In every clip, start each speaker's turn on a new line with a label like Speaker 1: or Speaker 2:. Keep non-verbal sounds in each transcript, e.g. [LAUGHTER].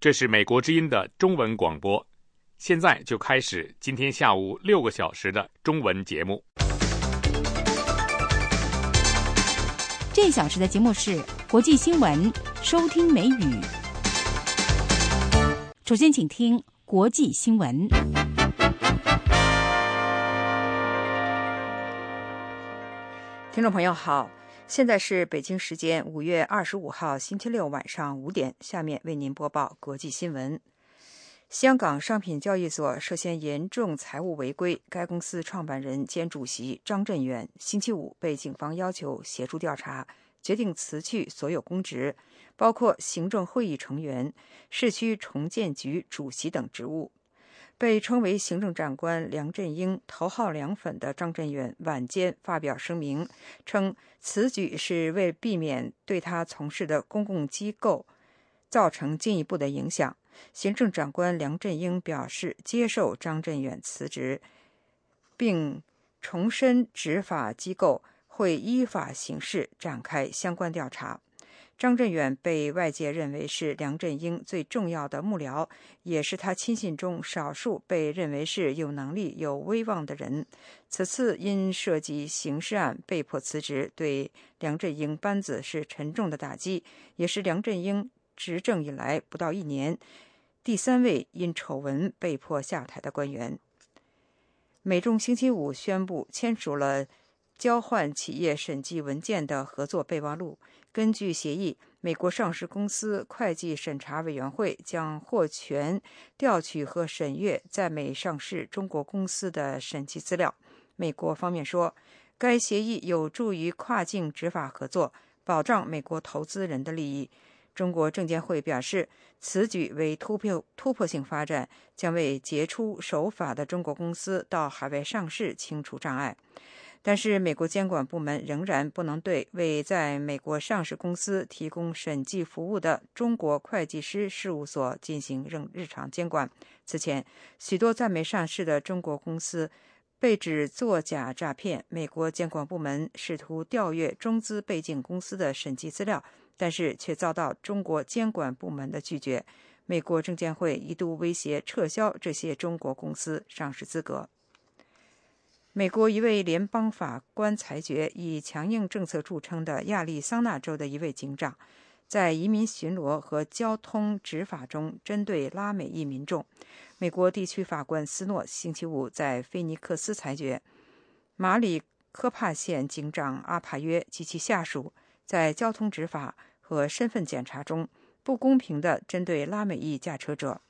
Speaker 1: 这是美国之音的中文广播，现在就开始今天下午六个小时的中文节目。
Speaker 2: 这小时的节目是国际新闻，收听美语。首先，请听国际新闻。
Speaker 3: 听众朋友好，现在是北京时间五月二十五号星期六晚上五点，下面为您播报国际新闻。香港商品交易所涉嫌严重财务违规，该公司创办人兼主席张振远星期五被警方要求协助调查，决定辞去所有公职，包括行政会议成员、市区重建局主席等职务。被称为行政长官梁振英头号凉粉的张振远晚间发表声明称，此举是为避免对他从事的公共机构造成进一步的影响。行政长官梁振英表示接受张振远辞职，并重申执法机构会依法行事，展开相关调查。张振远被外界认为是梁振英最重要的幕僚，也是他亲信中少数被认为是有能力、有威望的人。此次因涉及刑事案被迫辞职，对梁振英班子是沉重的打击，也是梁振英执政以来不到一年第三位因丑闻被迫下台的官员。美中星期五宣布签署了交换企业审计文件的合作备忘录。根据协议，美国上市公司会计审查委员会将获权调取和审阅在美上市中国公司的审计资料。美国方面说，该协议有助于跨境执法合作，保障美国投资人的利益。中国证监会表示，此举为突破突破性发展，将为杰出守法的中国公司到海外上市清除障碍。但是，美国监管部门仍然不能对为在美国上市公司提供审计服务的中国会计师事务所进行日日常监管。此前，许多在美上市的中国公司被指作假诈骗，美国监管部门试图调阅中资背景公司的审计资料，但是却遭到中国监管部门的拒绝。美国证监会一度威胁撤销这些中国公司上市资格。美国一位联邦法官裁决，以强硬政策著称的亚利桑那州的一位警长，在移民巡逻和交通执法中针对拉美裔民众。美国地区法官斯诺星期五在菲尼克斯裁决，马里科帕县警长阿帕约及其下属在交通执法和身份检查中不公平地针对拉美裔驾车者。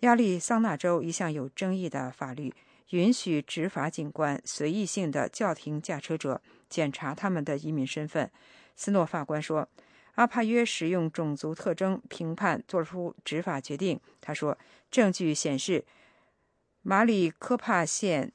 Speaker 3: 亚利桑那州一项有争议的法律。允许执法警官随意性的叫停驾车者，检查他们的移民身份。斯诺法官说：“阿帕约使用种族特征评判做出执法决定。”他说：“证据显示，马里科帕县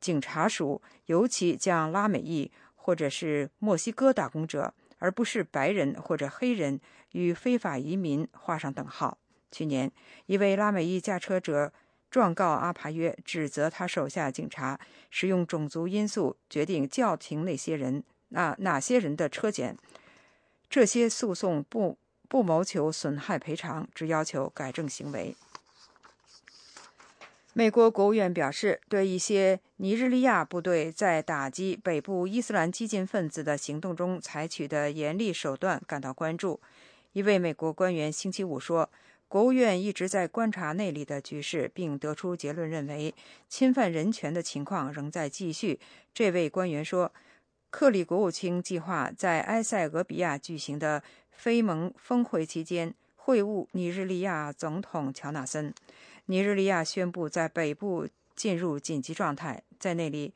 Speaker 3: 警察署尤其将拉美裔或者是墨西哥打工者，而不是白人或者黑人与非法移民画上等号。”去年，一位拉美裔驾车者。状告阿帕约，指责他手下警察使用种族因素决定叫停那些人，那哪些人的车检。这些诉讼不不谋求损害赔偿，只要求改正行为。美国国务院表示，对一些尼日利亚部队在打击北部伊斯兰激进分子的行动中采取的严厉手段感到关注。一位美国官员星期五说。国务院一直在观察内里的局势，并得出结论，认为侵犯人权的情况仍在继续。这位官员说，克里国务卿计划在埃塞俄比亚举行的非盟峰会期间会晤尼日利亚总统乔纳森。尼日利亚宣布在北部进入紧急状态，在那里，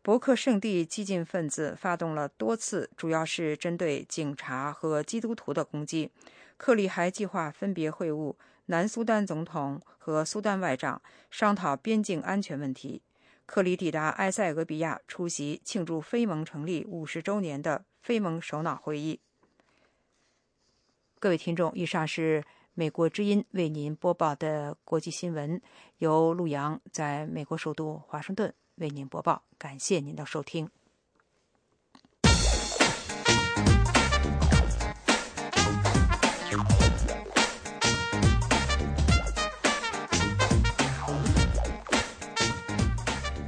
Speaker 3: 博克圣地激进分子发动了多次，主要是针对警察和基督徒的攻击。克里还计划分别会晤南苏丹总统和苏丹外长，商讨边境安全问题。克里抵达埃塞俄比亚，出席庆祝非盟成立五十周年的非盟首脑会议。各位听众，以上是美国之音为您播报的国际新闻，由陆洋在美国首都华盛顿为您播报。感谢您的收听。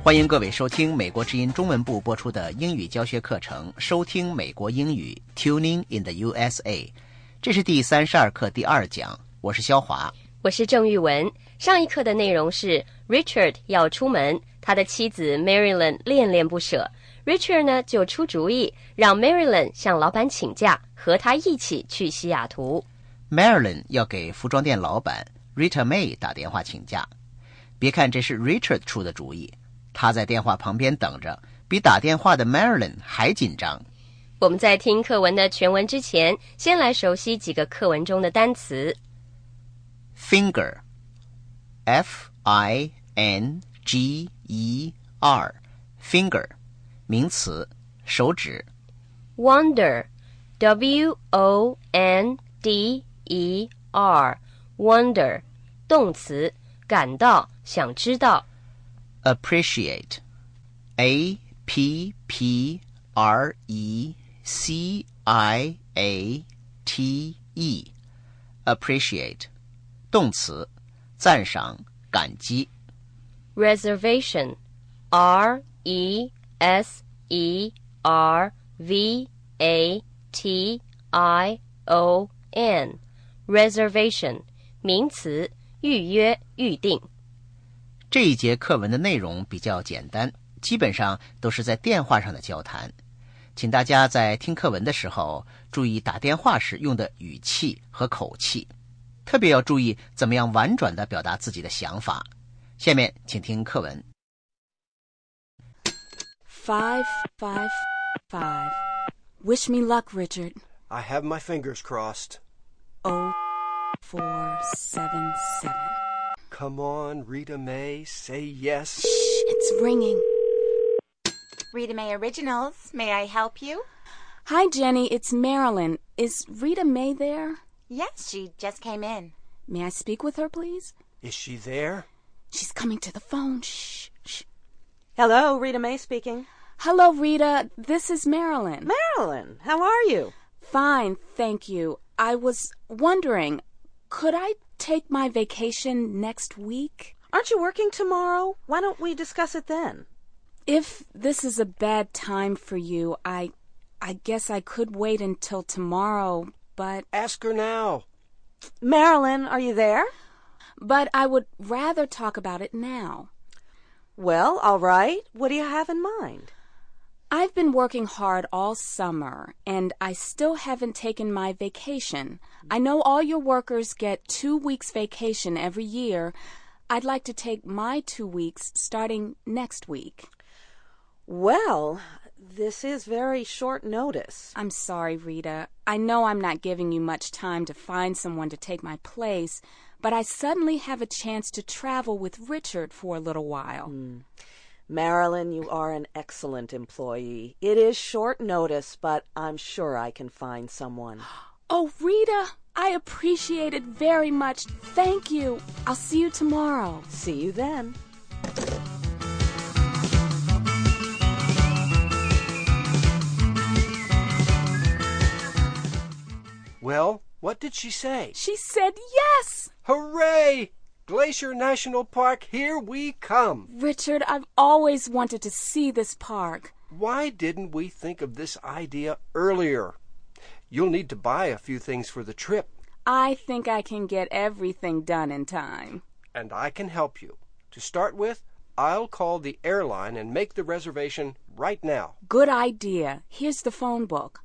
Speaker 4: 欢迎各位收听美国之音中文部播出的英语教学课程，收听美国英语 Tuning in the USA。这是第三十二课第二讲，我是肖华。
Speaker 5: 我是郑玉文。上一课的内容是 Richard 要出门，他的妻子 Marilyn 恋恋不舍。Richard 呢就出主意，让 Marilyn 向老板请假，和他一起去西雅图。
Speaker 4: Marilyn 要给服装店老板 Rita May 打电话请假。别看这是 Richard 出的主意，他在电话旁边等着，比打电话的 Marilyn 还紧张。
Speaker 5: 我们在听课文的全文之前，先来熟悉几个课文中的单词。
Speaker 4: Finger, F I N G E R, finger, 名词，手指。
Speaker 5: Wonder, W O N D E R, wonder, 动词，感到，想知道。
Speaker 4: Appreciate, A P P R E C I A T E, appreciate, 动词，赞赏、感激。
Speaker 5: Reservation, R E S E R V A T I O N, reservation, 名词，预约、预定。
Speaker 4: 这一节课文的内容比较简单，基本上都是在电话上的交谈。请大家在听课文的时候注意打电话时用的语气和口气，特别要注意怎么样婉转的表达自己的想法。下面请听课文。
Speaker 6: Five, five, five. Wish me luck, Richard.
Speaker 7: I have my fingers crossed.
Speaker 6: Oh, four, seven, seven.
Speaker 7: Come on, Rita May, say yes.
Speaker 6: Shh, it's ringing.
Speaker 8: Rita May Originals. May I help you?
Speaker 6: Hi, Jenny. It's Marilyn. Is Rita May there?
Speaker 8: Yes, she just came in.
Speaker 6: May I speak with her, please?
Speaker 7: Is she there?
Speaker 6: She's coming to the phone. Shh, shh.
Speaker 9: Hello, Rita May speaking.
Speaker 6: Hello, Rita. This is Marilyn.
Speaker 9: Marilyn, how are you?
Speaker 6: Fine, thank you. I was wondering, could I take my vacation next week?
Speaker 9: Aren't you working tomorrow? Why don't we discuss it then?
Speaker 6: If this is a bad time for you, I I guess I could wait until tomorrow, but
Speaker 7: Ask her now.
Speaker 9: Marilyn, are you there?
Speaker 6: but I would rather talk about it now.
Speaker 9: Well, all right. What do you have in mind?
Speaker 6: I've been working hard all summer, and I still haven't taken my vacation. I know all your workers get two weeks vacation every year. I'd like to take my two weeks starting next week.
Speaker 9: Well, this is very short notice.
Speaker 6: I'm sorry, Rita. I know I'm not giving you much time to find someone to take my place, but I suddenly have a chance to travel with Richard for a little while. Hmm.
Speaker 9: Marilyn, you are an excellent employee. It is short notice, but I'm sure I can find someone. [GASPS]
Speaker 6: Oh, Rita, I appreciate it very much. Thank you. I'll see you tomorrow.
Speaker 9: See you then.
Speaker 7: Well, what did she say?
Speaker 6: She said yes.
Speaker 7: Hooray! Glacier National Park, here we come.
Speaker 6: Richard, I've always wanted to see this park.
Speaker 7: Why didn't we think of this idea earlier? You'll need to buy a few things for the trip,
Speaker 6: I think I can get everything done in time.
Speaker 7: and I can help you. To start with, I'll call the airline and make the reservation right now.
Speaker 6: Good idea. Here's the phone book.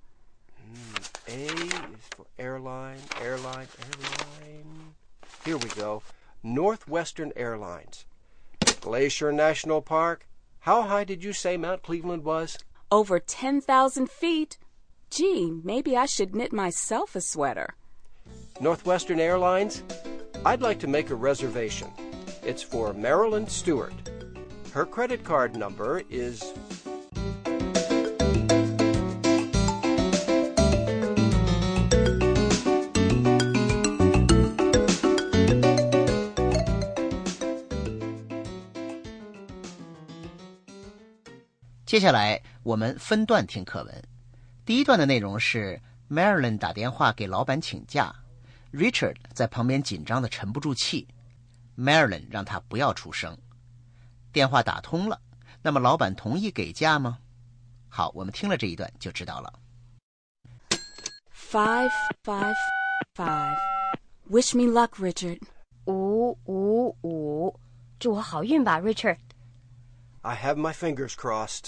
Speaker 7: Hmm, a is for airline, airline, airline. Here we go. Northwestern Airlines. Glacier National Park. How high did you say Mount Cleveland was?
Speaker 6: Over 10,000 feet. Gee, maybe I should knit myself a sweater.
Speaker 7: Northwestern Airlines? I'd like to make a reservation. It's for Marilyn Stewart. Her credit card number is《
Speaker 4: 接下来我们分段听课文。第一段的内容是 Marilyn 打电话给老板请假，Richard 在旁边紧张的沉不住气。Marilyn 让他不要出声。电话打通了，那么老板同意给假吗？好，我们听了这一段就知道了。
Speaker 6: Five, five, five. Wish me luck, Richard.
Speaker 5: 五五五，祝我好运吧，Richard。
Speaker 7: I have my fingers crossed.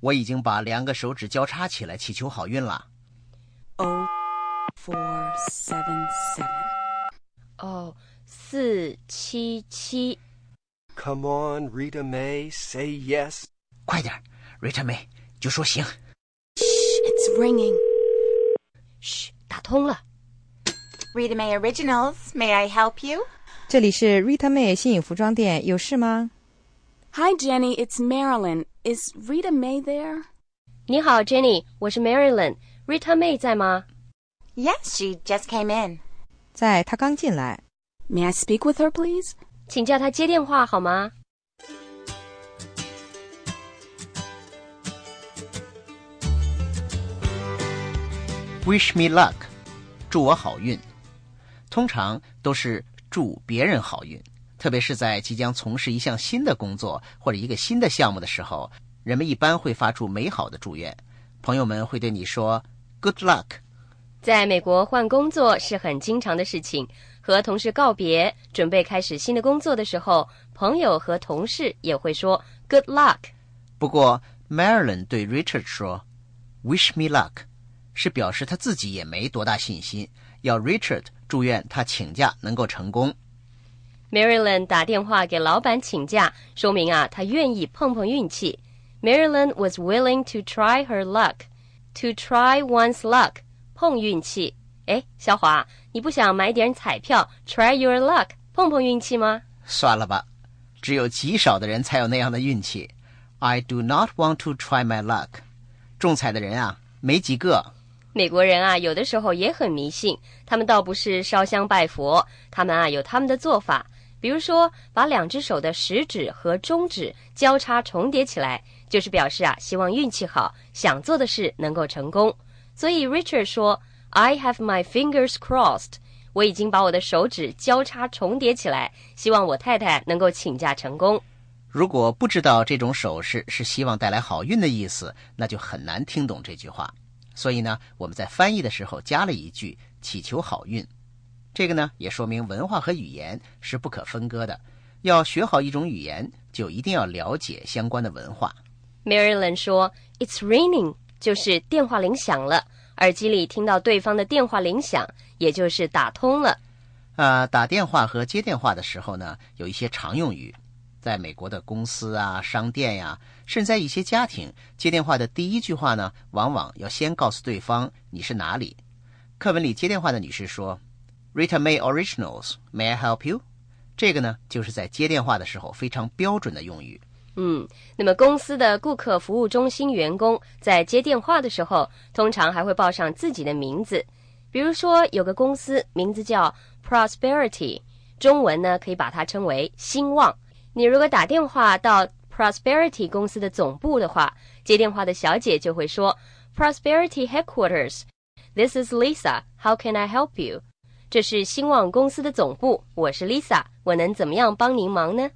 Speaker 4: 我已经把两个手指交叉起来，祈求好运了。
Speaker 6: Oh, four, seven, seven.
Speaker 5: 哦，四七七
Speaker 7: ，Come on, Rita May, say yes.
Speaker 4: 快点，Rita May，就说行。
Speaker 6: It's ringing.
Speaker 5: 嘘，打通了。
Speaker 8: Rita May Originals, may I help you?
Speaker 3: 这里是 Rita May 新颖服装店，有事吗？
Speaker 6: Hi, Jenny. It's Marilyn. Is Rita May there?
Speaker 5: 你好，Jenny，我是 Marilyn。Rita May 在吗？
Speaker 8: Yes, she just came in.
Speaker 3: 在，他刚进来。
Speaker 6: May I speak with her, please?
Speaker 5: 请叫她接电话好吗？
Speaker 4: Wish me luck，祝我好运。通常都是祝别人好运， 特别是在即将从事一项新的工作或者一个新的项目的时候，人们一般会发出美好的祝愿。朋友们会对你说 “Good luck”。
Speaker 5: 在美国换工作是很经常的事情，和同事告别，准备开始新的工作的时候，朋友和同事也会说 “Good luck”。
Speaker 4: 不过 Marilyn 对 Richard 说 “Wish me luck”，是表示他自己也没多大信心，要 Richard 祝愿他请假能够成功。
Speaker 5: Marilyn 打电话给老板请假，说明啊，她愿意碰碰运气。Maryland was willing to try her luck. To try one's luck，碰运气。哎，小华，你不想买点彩票，try your luck，碰碰运气吗？
Speaker 4: 算了吧，只有极少的人才有那样的运气。I do not want to try my luck。中彩的人啊，没几个。
Speaker 5: 美国人啊，有的时候也很迷信，他们倒不是烧香拜佛，他们啊有他们的做法。比如说，把两只手的食指和中指交叉重叠起来，就是表示啊希望运气好，想做的事能够成功。所以 Richard 说：“I have my fingers crossed。”我已经把我的手指交叉重叠起来，希望我太太能够请假成功。
Speaker 4: 如果不知道这种手势是希望带来好运的意思，那就很难听懂这句话。所以呢，我们在翻译的时候加了一句“祈求好运”。这个呢，也说明文化和语言是不可分割的。要学好一种语言，就一定要了解相关的文化。
Speaker 5: Maryland 说：“It's ringing，就是电话铃响了。耳机里听到对方的电话铃响，也就是打通了。
Speaker 4: 啊，打电话和接电话的时候呢，有一些常用语。在美国的公司啊、商店呀、甚至在一些家庭，接电话的第一句话呢，往往要先告诉对方你是哪里。课文里接电话的女士说：“Rita May Originals, May I help you？” 这个呢，就是在接电话的时候非常标准的用语。
Speaker 5: 嗯，那么公司的顾客服务中心员工在接电话的时候，通常还会报上自己的名字。比如说，有个公司名字叫 Prosperity，中文呢可以把它称为兴旺。你如果打电话到 Prosperity 公司的总部的话，接电话的小姐就会说 Prosperity Headquarters，This is Lisa，How can I help you？这是兴旺公司的总部，我是 Lisa，我能怎么样帮您忙呢？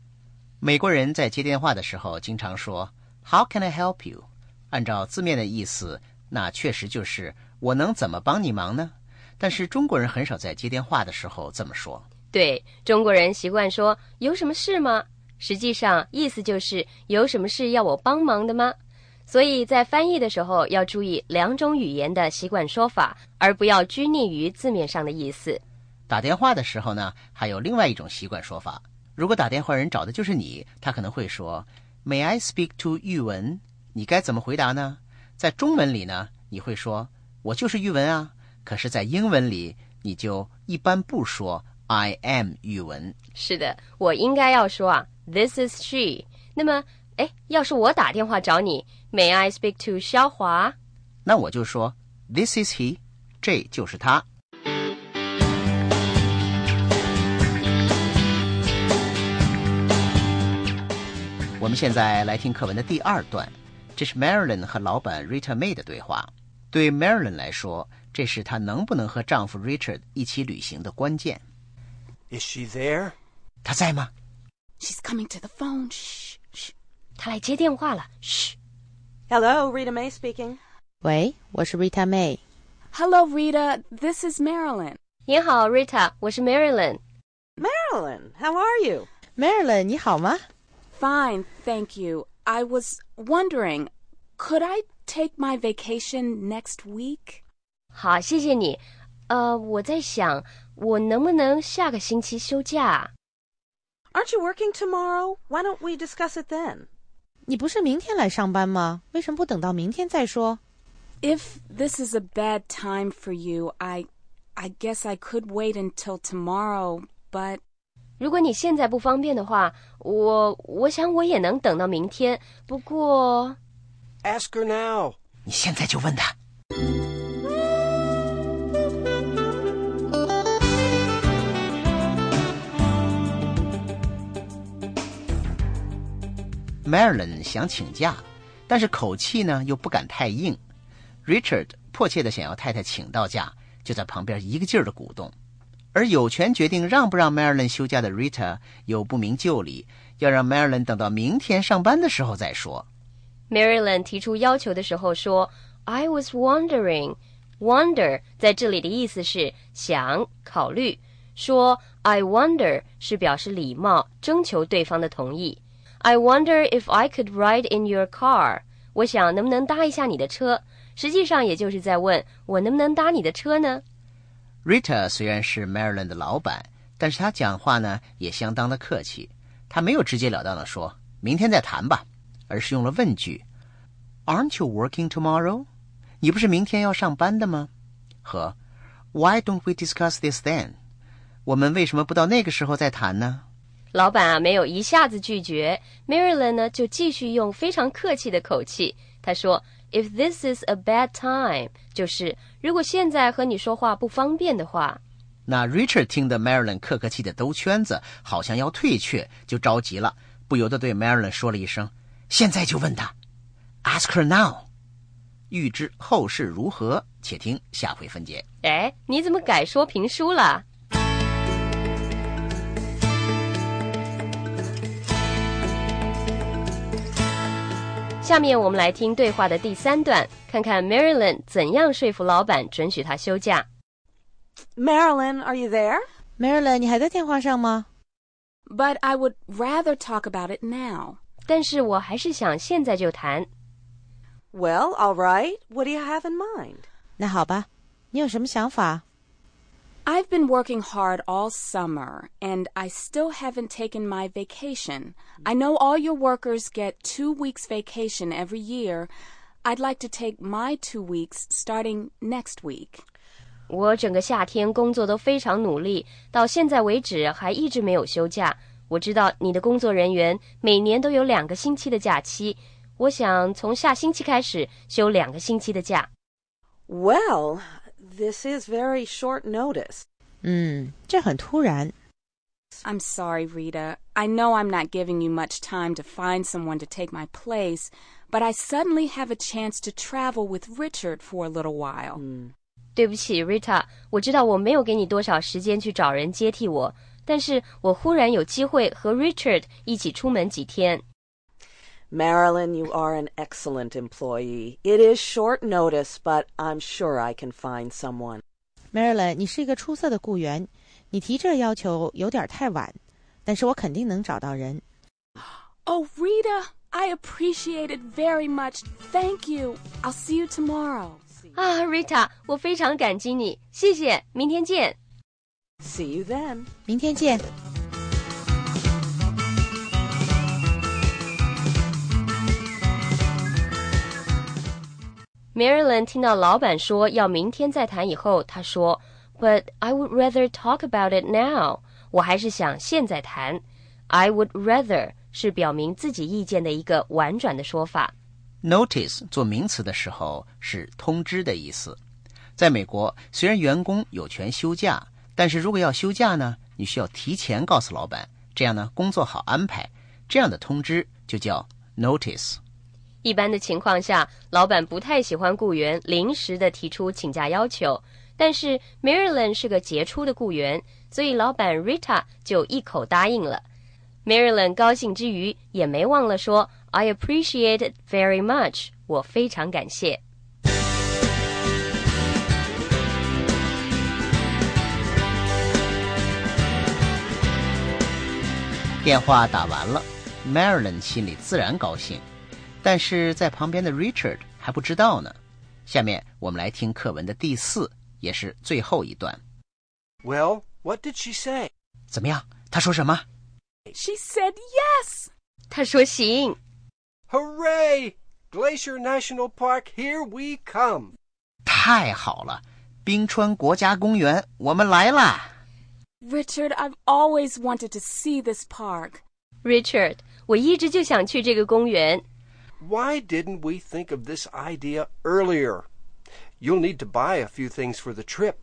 Speaker 4: 美国人在接电话的时候经常说 “How can I help you？” 按照字面的意思，那确实就是我能怎么帮你忙呢？但是中国人很少在接电话的时候这么说。
Speaker 5: 对中国人习惯说“有什么事吗”，实际上意思就是有什么事要我帮忙的吗？所以在翻译的时候要注意两种语言的习惯说法，而不要拘泥于字面上的意思。
Speaker 4: 打电话的时候呢，还有另外一种习惯说法。如果打电话人找的就是你，他可能会说 “May I speak to 玉文？”你该怎么回答呢？在中文里呢，你会说“我就是玉文啊”，可是，在英文里你就一般不说 “I am 玉文”。
Speaker 5: 是的，我应该要说啊，This is she。那么，哎，要是我打电话找你，May I speak to 肖华？
Speaker 4: 那我就说 “This is he”，这就是他。我们现在来听课文的第二段，这是 Marilyn 和老板 Rita May 的对话。对 Marilyn 来说，这是她能不能和丈夫 Richard 一起旅行的关键。
Speaker 7: Is she there?
Speaker 4: 她在吗
Speaker 6: ？She's coming to the phone. Shh, shh.
Speaker 5: 他来接电话了。嘘。
Speaker 9: Hello, Rita May speaking.
Speaker 10: 喂，我是 Rita May。
Speaker 6: Hello, Rita. This is Marilyn.
Speaker 5: 你好，Rita，我是 Marilyn。
Speaker 9: Marilyn, how are you?
Speaker 10: Marilyn，你好吗？
Speaker 6: Fine, thank you. I was wondering, could I take my vacation next week?
Speaker 5: 好，谢谢你。呃，我在想，我能不能下个星期休假？
Speaker 9: Aren't you working tomorrow? Why don't we discuss it then?
Speaker 10: 你不是明天来上班吗？为什么不等到明天再说
Speaker 6: ？If this is a bad time for you, I I guess I could wait until tomorrow, but
Speaker 5: 如果你现在不方便的话，我我想我也能等到明天。不过
Speaker 7: ，Ask her now.
Speaker 4: 你现在就问他。Marilyn 想请假，但是口气呢又不敢太硬。Richard 迫切的想要太太请到假，就在旁边一个劲儿的鼓动。而有权决定让不让 Marilyn 休假的 Rita 又不明就里，要让 Marilyn 等到明天上班的时候再说。
Speaker 5: Marilyn 提出要求的时候说：“I was wondering。”Wonder 在这里的意思是想、考虑。说 “I wonder” 是表示礼貌，征求对方的同意。I wonder if I could ride in your car。我想能不能搭一下你的车？实际上也就是在问我能不能搭你的车呢
Speaker 4: ？Rita 虽然是 Maryland 的老板，但是她讲话呢也相当的客气。她没有直截了当的说“明天再谈吧”，而是用了问句：“Aren't you working tomorrow？” 你不是明天要上班的吗？和 “Why don't we discuss this then？” 我们为什么不到那个时候再谈呢？
Speaker 5: 老板啊，没有一下子拒绝，Marilyn 呢就继续用非常客气的口气，他说：“If this is a bad time，就是如果现在和你说话不方便的话。
Speaker 4: 那 Richard 听得 Marilyn 客客气的兜圈子，好像要退却，就着急了，不由得对 Marilyn 说了一声：“现在就问他，Ask her now。”欲知后事如何，且听下回分解。
Speaker 5: 哎，你怎么改说评书了？下面我们来听对话的第三段，看看 Marilyn 怎样说服老板准许她休假。
Speaker 9: Marilyn, are you there?
Speaker 10: Marilyn，你还在电话上吗
Speaker 6: ？but I would rather talk about it now.
Speaker 5: 但是我还是想现在就谈。
Speaker 9: Well, all right. What do you have in mind?
Speaker 10: 那好吧，你有什么想法？
Speaker 6: I've been working hard all summer, and I still haven't taken my vacation. I know all your workers get two weeks vacation every year. I'd like to take my two weeks starting next week.
Speaker 5: 我整个夏天工作都非常努力，到现在为止还一直没有休假。我知道你的工作人员每年都有两个星期的假期，我想从下星期开始休两个星期的假。
Speaker 9: Well, this is very short notice.
Speaker 10: 嗯，这很突然。
Speaker 6: I'm sorry, Rita. I know I'm not giving you much time to find someone to take my place, but I suddenly have a chance to travel with Richard for a little while.
Speaker 5: 对不起，Rita，我知道我没有给你多少时间去找人接替我，但是我忽然有机会和 Richard 一起出门几天。
Speaker 9: Marilyn, you are an excellent employee. It is short notice, but I'm sure I can find someone.
Speaker 10: Marilyn，你是一个出色的雇员，你提这要求有点太晚，但是我肯定能找到人。
Speaker 6: Oh, Rita, I appreciate it very much. Thank you. I'll see you tomorrow.
Speaker 5: 啊，Rita，我非常感激你，谢谢，明天见。
Speaker 9: See you then.
Speaker 10: 明天见。
Speaker 5: Marilyn 听到老板说要明天再谈以后，她说：“But I would rather talk about it now。”我还是想现在谈。I would rather 是表明自己意见的一个婉转的说法。
Speaker 4: Notice 做名词的时候是通知的意思。在美国，虽然员工有权休假，但是如果要休假呢，你需要提前告诉老板，这样呢工作好安排。这样的通知就叫 notice。
Speaker 5: 一般的情况下，老板不太喜欢雇员临时的提出请假要求，但是 Marilyn 是个杰出的雇员，所以老板 Rita 就一口答应了。Marilyn 高兴之余，也没忘了说 I appreciate very much. 我非常感谢。
Speaker 4: 电话打完了，Marilyn 心里自然高兴，但是在旁边的 Richard 还不知道呢。下面我们来听课文的第四，也是最后一段。
Speaker 7: Well, what did she say?
Speaker 4: 怎么样？他说什么？
Speaker 6: She said yes.
Speaker 5: 他说行。
Speaker 7: Hooray! Glacier National Park, here we come.
Speaker 4: 太好了，冰川国家公园，我们来啦！
Speaker 6: Richard, I've always wanted to see this park.
Speaker 5: Richard，我一直就想去这个公园。
Speaker 7: Why didn't we think of this idea earlier? You'll need to buy a few things for the trip.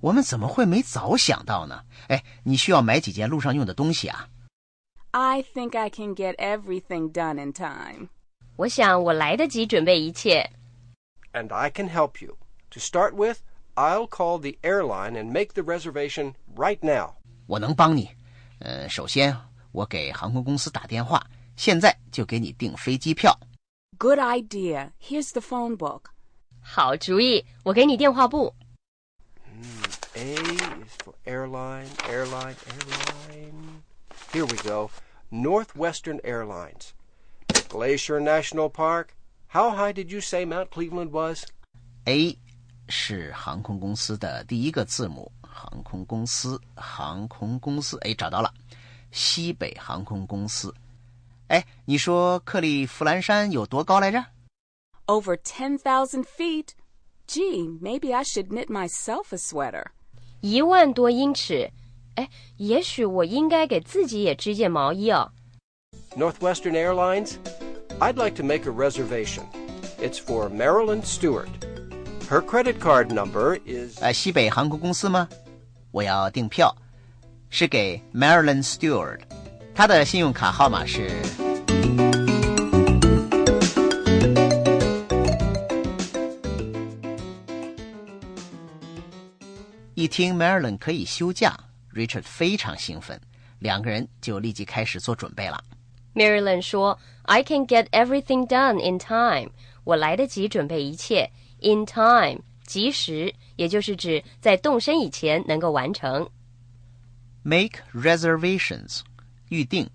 Speaker 4: 我们怎么会没早想到呢？哎，你需要买几件路上用的东西啊？
Speaker 6: I think I can get everything done in time.
Speaker 5: 我想我来得及准备一切。
Speaker 7: And I can help you. To start with, I'll call the airline and make the reservation right now.
Speaker 4: 我能帮你。呃，首先我给航空公司打电话，现在就给你订飞机票。
Speaker 6: Good idea. Here's the phone book.
Speaker 5: 好主意，我给你电话簿。
Speaker 7: A is for airline, airline, airline. Here we go. Northwestern Airlines. Glacier National Park. How high did you say Mount Cleveland was?
Speaker 4: A 是航空公司的第一个字母，航空公司，航空公司，哎，找到了，西北航空公司。 哎，你说克利夫兰山有多高来着？
Speaker 6: Over 10,000 feet. Gee, maybe I should knit myself a sweater.
Speaker 5: 一万多英尺。哎，也许我应该给自己也织件毛衣哦。
Speaker 7: Northwestern Airlines? I'd like to make a reservation. It's for Marilyn Stewart. Her credit card number is
Speaker 4: 呃，西北航空公司吗？我要订票，是给 Marilyn Stewart， 她的信用卡号码是。一听 Marilyn 可以休假，Richard 非常兴奋，两个人就立即开始做准备了。
Speaker 5: Marilyn 说：“I can get everything done in time。我来得及准备一切。In time，及时，也就是指在动身以前能够完成。
Speaker 4: Make reservations，预定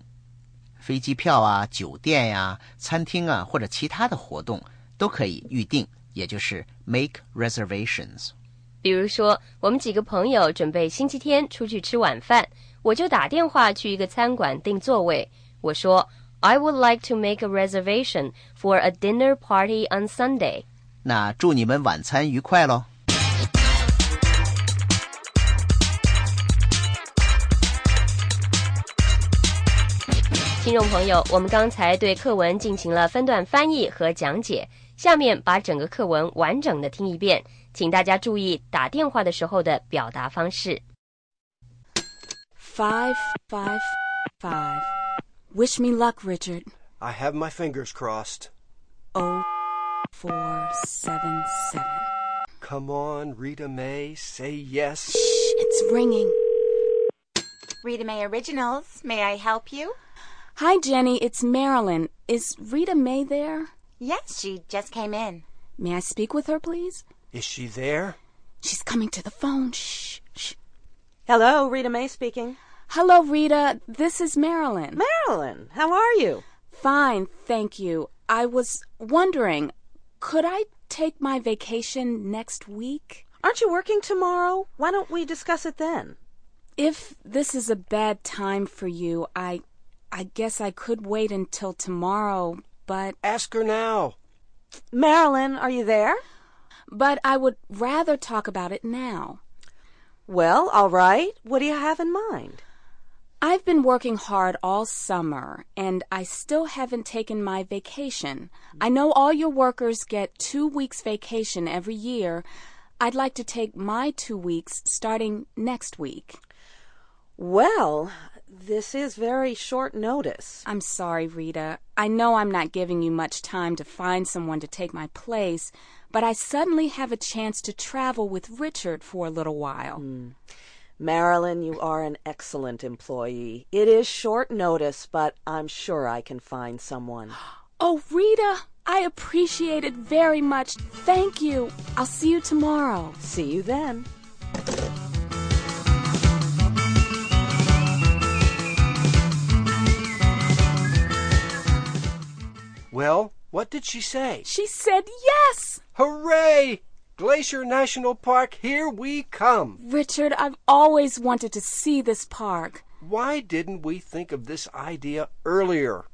Speaker 4: 飞机票啊、酒店呀、餐厅啊或者其他的活动都可以预定，也就是 make reservations。
Speaker 5: 比如说，我们几个朋友准备星期天出去吃晚饭，我就打电话去一个餐馆订座位。我说：“I would like to make a reservation for a dinner party on Sunday。
Speaker 4: 那祝你们晚餐愉快喽！
Speaker 5: 听众朋友，我们刚才对课文进行了分段翻译和讲解，下面把整个课文完整的听一遍，请大家注意打电话的时候的表达方式。
Speaker 6: Five, five, five. Wish me luck, Richard.
Speaker 7: I have my fingers crossed.
Speaker 6: Oh, four, seven, seven.
Speaker 7: Come on, Rita May, say yes.
Speaker 6: Shh, it's ringing.
Speaker 8: Rita May Originals. May I help you?
Speaker 6: Hi, Jenny. It's Marilyn. Is Rita May there?
Speaker 8: Yes, she just came in.
Speaker 6: May I speak with her, please?
Speaker 7: Is she there?
Speaker 6: She's coming to the phone. Shh, shh.
Speaker 9: Hello, Rita May speaking.
Speaker 6: Hello, Rita. This is Marilyn.
Speaker 9: Marilyn, how are you?
Speaker 6: Fine, thank you. I was wondering, could I take my vacation next week?
Speaker 9: Aren't you working tomorrow? Why don't we discuss it then?
Speaker 6: If this is a bad time for you, I I guess I could wait until tomorrow, but
Speaker 7: Ask her now.
Speaker 9: Marilyn, are you there?
Speaker 6: but I would rather talk about it now.
Speaker 9: Well, all right. What do you have in mind?
Speaker 6: I've been working hard all summer, and I still haven't taken my vacation. I know all your workers get two weeks vacation every year. I'd like to take my two weeks starting next week.
Speaker 9: Well, this is very short notice.
Speaker 6: I'm sorry, Rita. I know I'm not giving you much time to find someone to take my place, but I suddenly have a chance to travel with Richard for a little while. Hmm.
Speaker 9: Marilyn, you are an excellent employee. It is short notice, but I'm sure I can find someone. [GASPS]
Speaker 6: Oh, Rita, I appreciate it very much. Thank you. I'll see you tomorrow.
Speaker 9: See you then.
Speaker 7: Well, what did she say?
Speaker 6: She said yes.
Speaker 7: Hooray! Glacier National Park, here we come.
Speaker 6: Richard, I've always wanted to see this park.
Speaker 7: Why didn't we think of this idea earlier?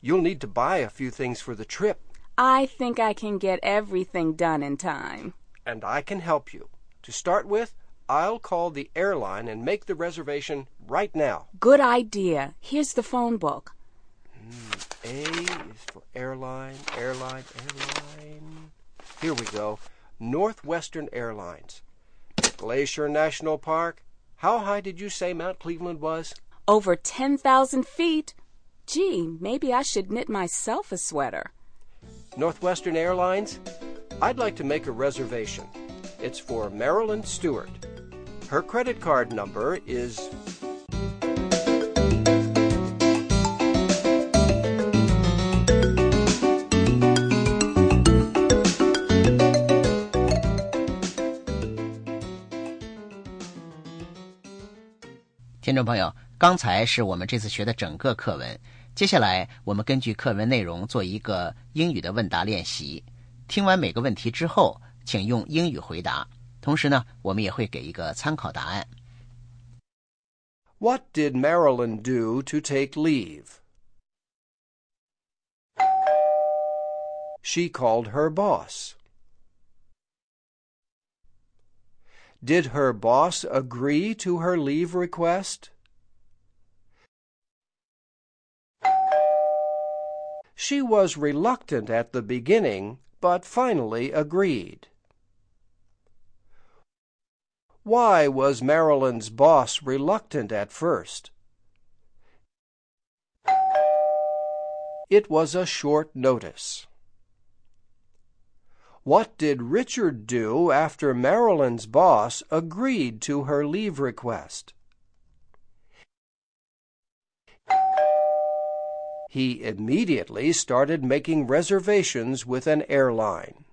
Speaker 7: You'll need to buy a few things for the trip.
Speaker 6: I think I can get everything done in time.
Speaker 7: And I can help you. To start with, I'll call the airline and make the reservation right now.
Speaker 6: Good idea. Here's the phone book.
Speaker 7: A is for airline, airline, airline. Here we go. Northwestern Airlines. Glacier National Park. How high did you say Mount Cleveland was?
Speaker 6: Over 10,000 feet. Gee, maybe I should knit myself a sweater.
Speaker 7: Northwestern Airlines? I'd like to make a reservation. It's for Marilyn Stewart. Her credit card number is
Speaker 4: 听众朋友，刚才是我们这次学的整个课文。接下来，我们根据课文内容做一个英语的问答练习。听完每个问题之后，请用英语回答。同时呢，我们也会给一个参考答案。
Speaker 7: What did Marilyn do to take leave? She called her boss. Did her boss agree to her leave request? She was reluctant at the beginning, but finally agreed. Why was Marilyn's boss reluctant at first? It was a short notice. What did Richard do after Marilyn's boss agreed to her leave request? He immediately started making reservations with an airline.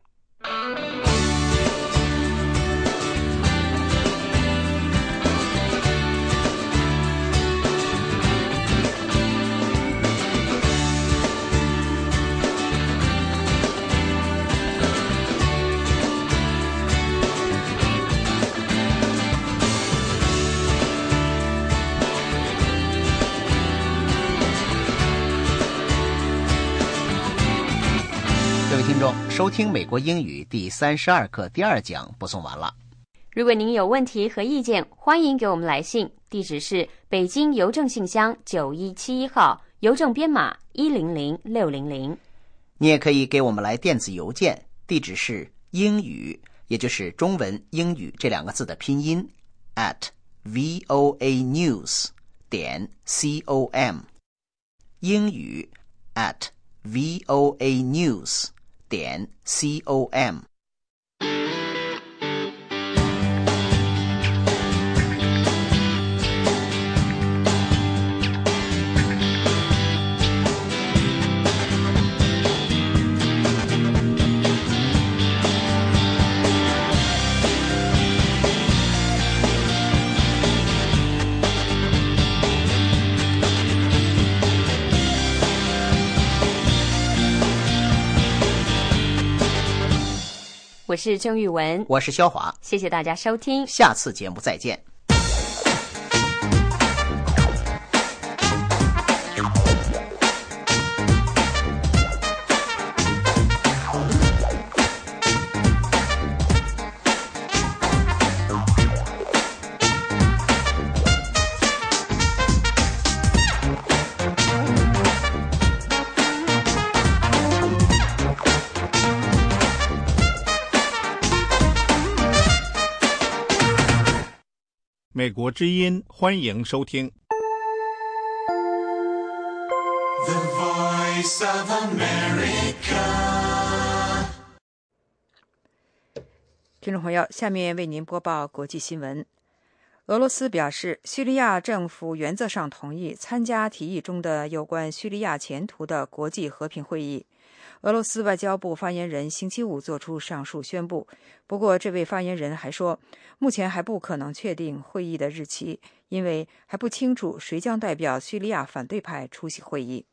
Speaker 4: 收听美国英语第三十二课第二讲播送完了。
Speaker 5: 如果您有问题和意见，欢迎给我们来信，地址是北京邮政信箱九一七一号，邮政编码一零零六零零。
Speaker 4: 你也可以给我们来电子邮件，地址是英语，也就是中文英语这两个字的拼音 at voa news 点 com。英语 at voa news。点 com。
Speaker 5: 我是郑玉文，
Speaker 4: 我是肖华，
Speaker 5: 谢谢大家收听，
Speaker 4: 下次节目再见。
Speaker 1: 美国之音，欢迎收听。The Voice of
Speaker 3: America。听众朋友，下面为您播报国际新闻。俄罗斯表示，叙利亚政府原则上同意参加提议中的有关叙利亚前途的国际和平会议。俄罗斯外交部发言人星期五作出上述宣布。不过，这位发言人还说，目前还不可能确定会议的日期，因为还不清楚谁将代表叙利亚反对派出席会议。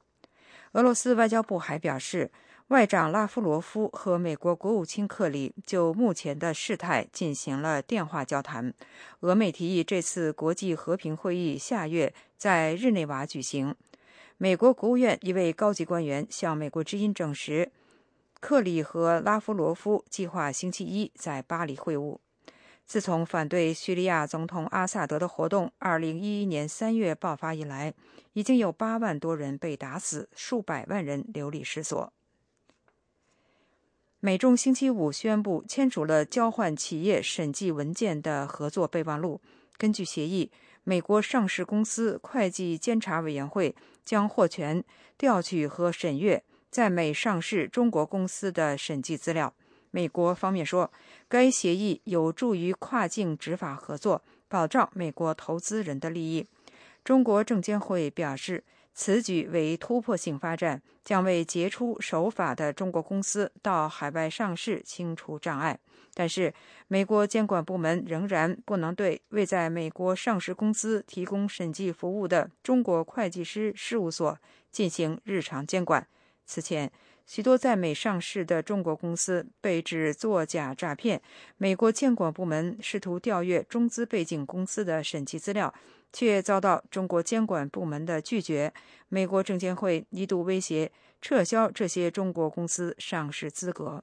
Speaker 3: 俄罗斯外交部还表示。外长拉夫罗夫和美国国务卿克里就目前的事态进行了电话交谈。俄美提议这次国际和平会议下月在日内瓦举行。美国国务院一位高级官员向美国之音证实，克里和拉夫罗夫计划星期一在巴黎会晤。自从反对叙利亚总统阿萨德的活动2011年3月爆发以来，已经有8万多人被打死，数百万人流离失所。美中星期五宣布签署了交换企业审计文件的合作备忘录。根据协议，美国上市公司会计监察委员会将获权调取和审阅在美上市中国公司的审计资料。美国方面说，该协议有助于跨境执法合作，保障美国投资人的利益。中国证监会表示。此举为突破性发展，将为杰出守法的中国公司到海外上市清除障碍。但是，美国监管部门仍然不能对未在美国上市公司提供审计服务的中国会计师事务所进行日常监管。此前，许多在美上市的中国公司被指作假诈骗，美国监管部门试图调阅中资背景公司的审计资料。却遭到中国监管部门的拒绝。美国证监会一度威胁撤销这些中国公司上市资格。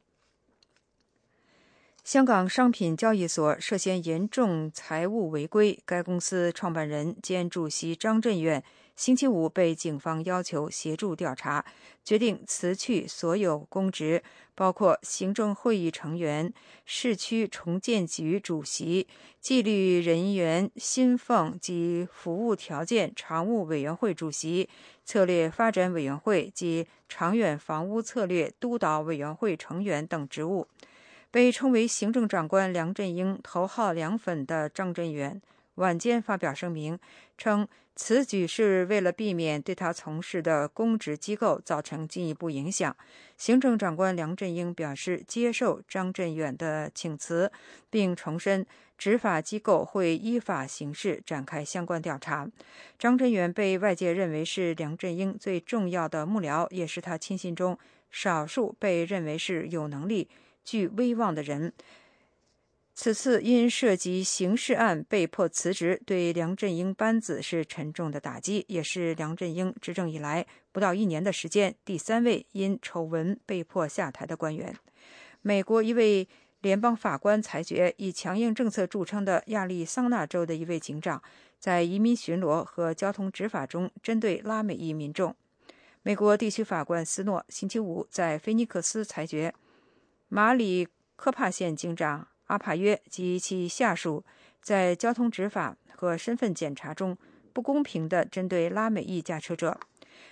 Speaker 3: 香港商品交易所涉嫌严重财务违规，该公司创办人兼主席张震远。星期五被警方要求协助调查，决定辞去所有公职，包括行政会议成员、市区重建局主席、纪律人员薪俸及服务条件常务委员会主席、策略发展委员会及长远房屋策略督导委员会成员等职务。被称为行政长官梁振英头号梁粉的张振元。晚间发表声明称，此举是为了避免对他从事的公职机构造成进一步影响。行政长官梁振英表示接受张振远的请辞，并重申执法机构会依法行事，展开相关调查。张振远被外界认为是梁振英最重要的幕僚，也是他亲信中少数被认为是有能力、具威望的人。此次因涉及刑事案被迫辞职，对梁振英班子是沉重的打击，也是梁振英执政以来不到一年的时间第三位因丑闻被迫下台的官员。美国一位联邦法官裁决，以强硬政策著称的亚利桑那州的一位警长，在移民巡逻和交通执法中针对拉美裔民众。美国地区法官斯诺星期五在菲尼克斯裁决，马里科帕县警长。阿帕约及其下属在交通执法和身份检查中不公平地针对拉美裔驾车者。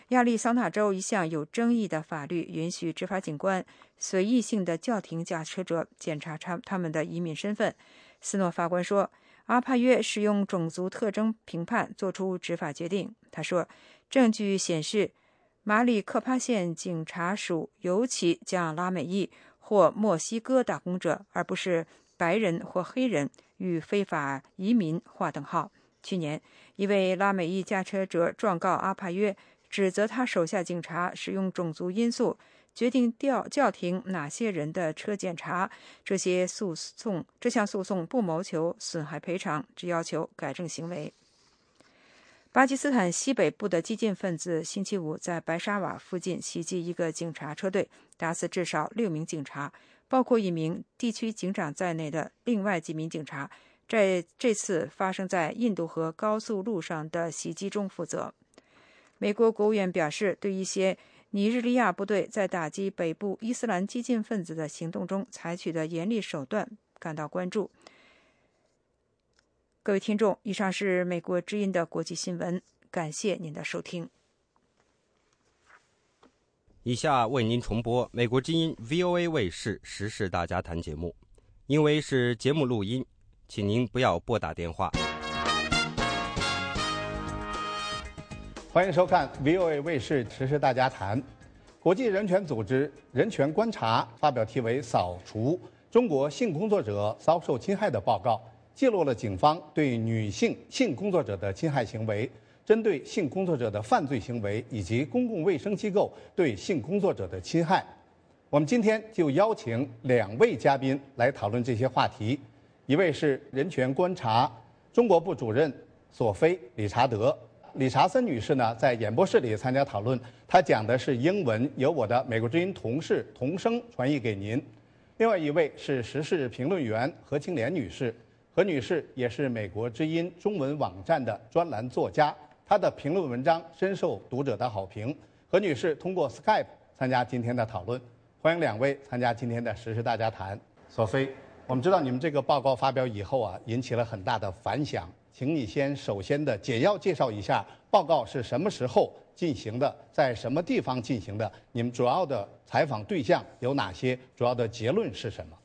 Speaker 3: 亚利桑那州一项有争议的法律允许执法警官随意性的叫停驾车者检查他他们的移民身份。斯诺法官说，阿帕约使用种族特征评判作出执法决定。他说，证据显示马里克帕县警察署尤其将拉美裔或墨西哥打工者，而不是。白人或黑人与非法移民划等号。去年，一位拉美裔驾车者状告阿帕约，指责他手下警察使用种族因素决定调叫停哪些人的车检查。这些诉讼这项诉讼不谋求损害赔偿，只要求改正行为。巴基斯坦西北部的激进分子星期五在白沙瓦附近袭击一个警察车队，打死至少六名警察。包括一名地区警长在内的另外几名警察，在这次发生在印度河高速路上的袭击中负责。美国国务院表示，对一些尼日利亚部队在打击北部伊斯兰激进分子的行动中采取的严厉手段感到关注。各位听众，以上是美国之音的国际新闻，感谢您的收听。
Speaker 11: 以下为您重播美国之音 VOA 卫视时事大家谈节目，因为是节目录音，请您不要拨打电话。
Speaker 12: 欢迎收看 VOA 卫视时事大家谈，国际人权组织人权观察发表题为扫除中国性工作者遭受侵害的报告，记录了警方对女性性工作者的侵害行为。针对性工作者的犯罪行为以及公共卫生机构对性工作者的侵害。我们今天就邀请两位嘉宾来讨论这些话题，一位是人权观察中国部主任索菲·理查德。理查森女士呢，在演播室里参加讨论，她讲的是英文，由我的美国之音同事同声传译给您。另外一位是时事评论员何青莲女士，何女士也是美国之音中文网站的专栏作家，她的评论文章深受读者的好评。何女士通过 Skype 参加今天的讨论，欢迎两位参加今天的时事大家谈。索菲，我们知道你们这个报告发表以后啊，引起了很大的反响。请你先首先的简要介绍一下报告是什么时候进行的，在什么地方进行的？你们主要的采访对象有哪些？主要的结论是什么？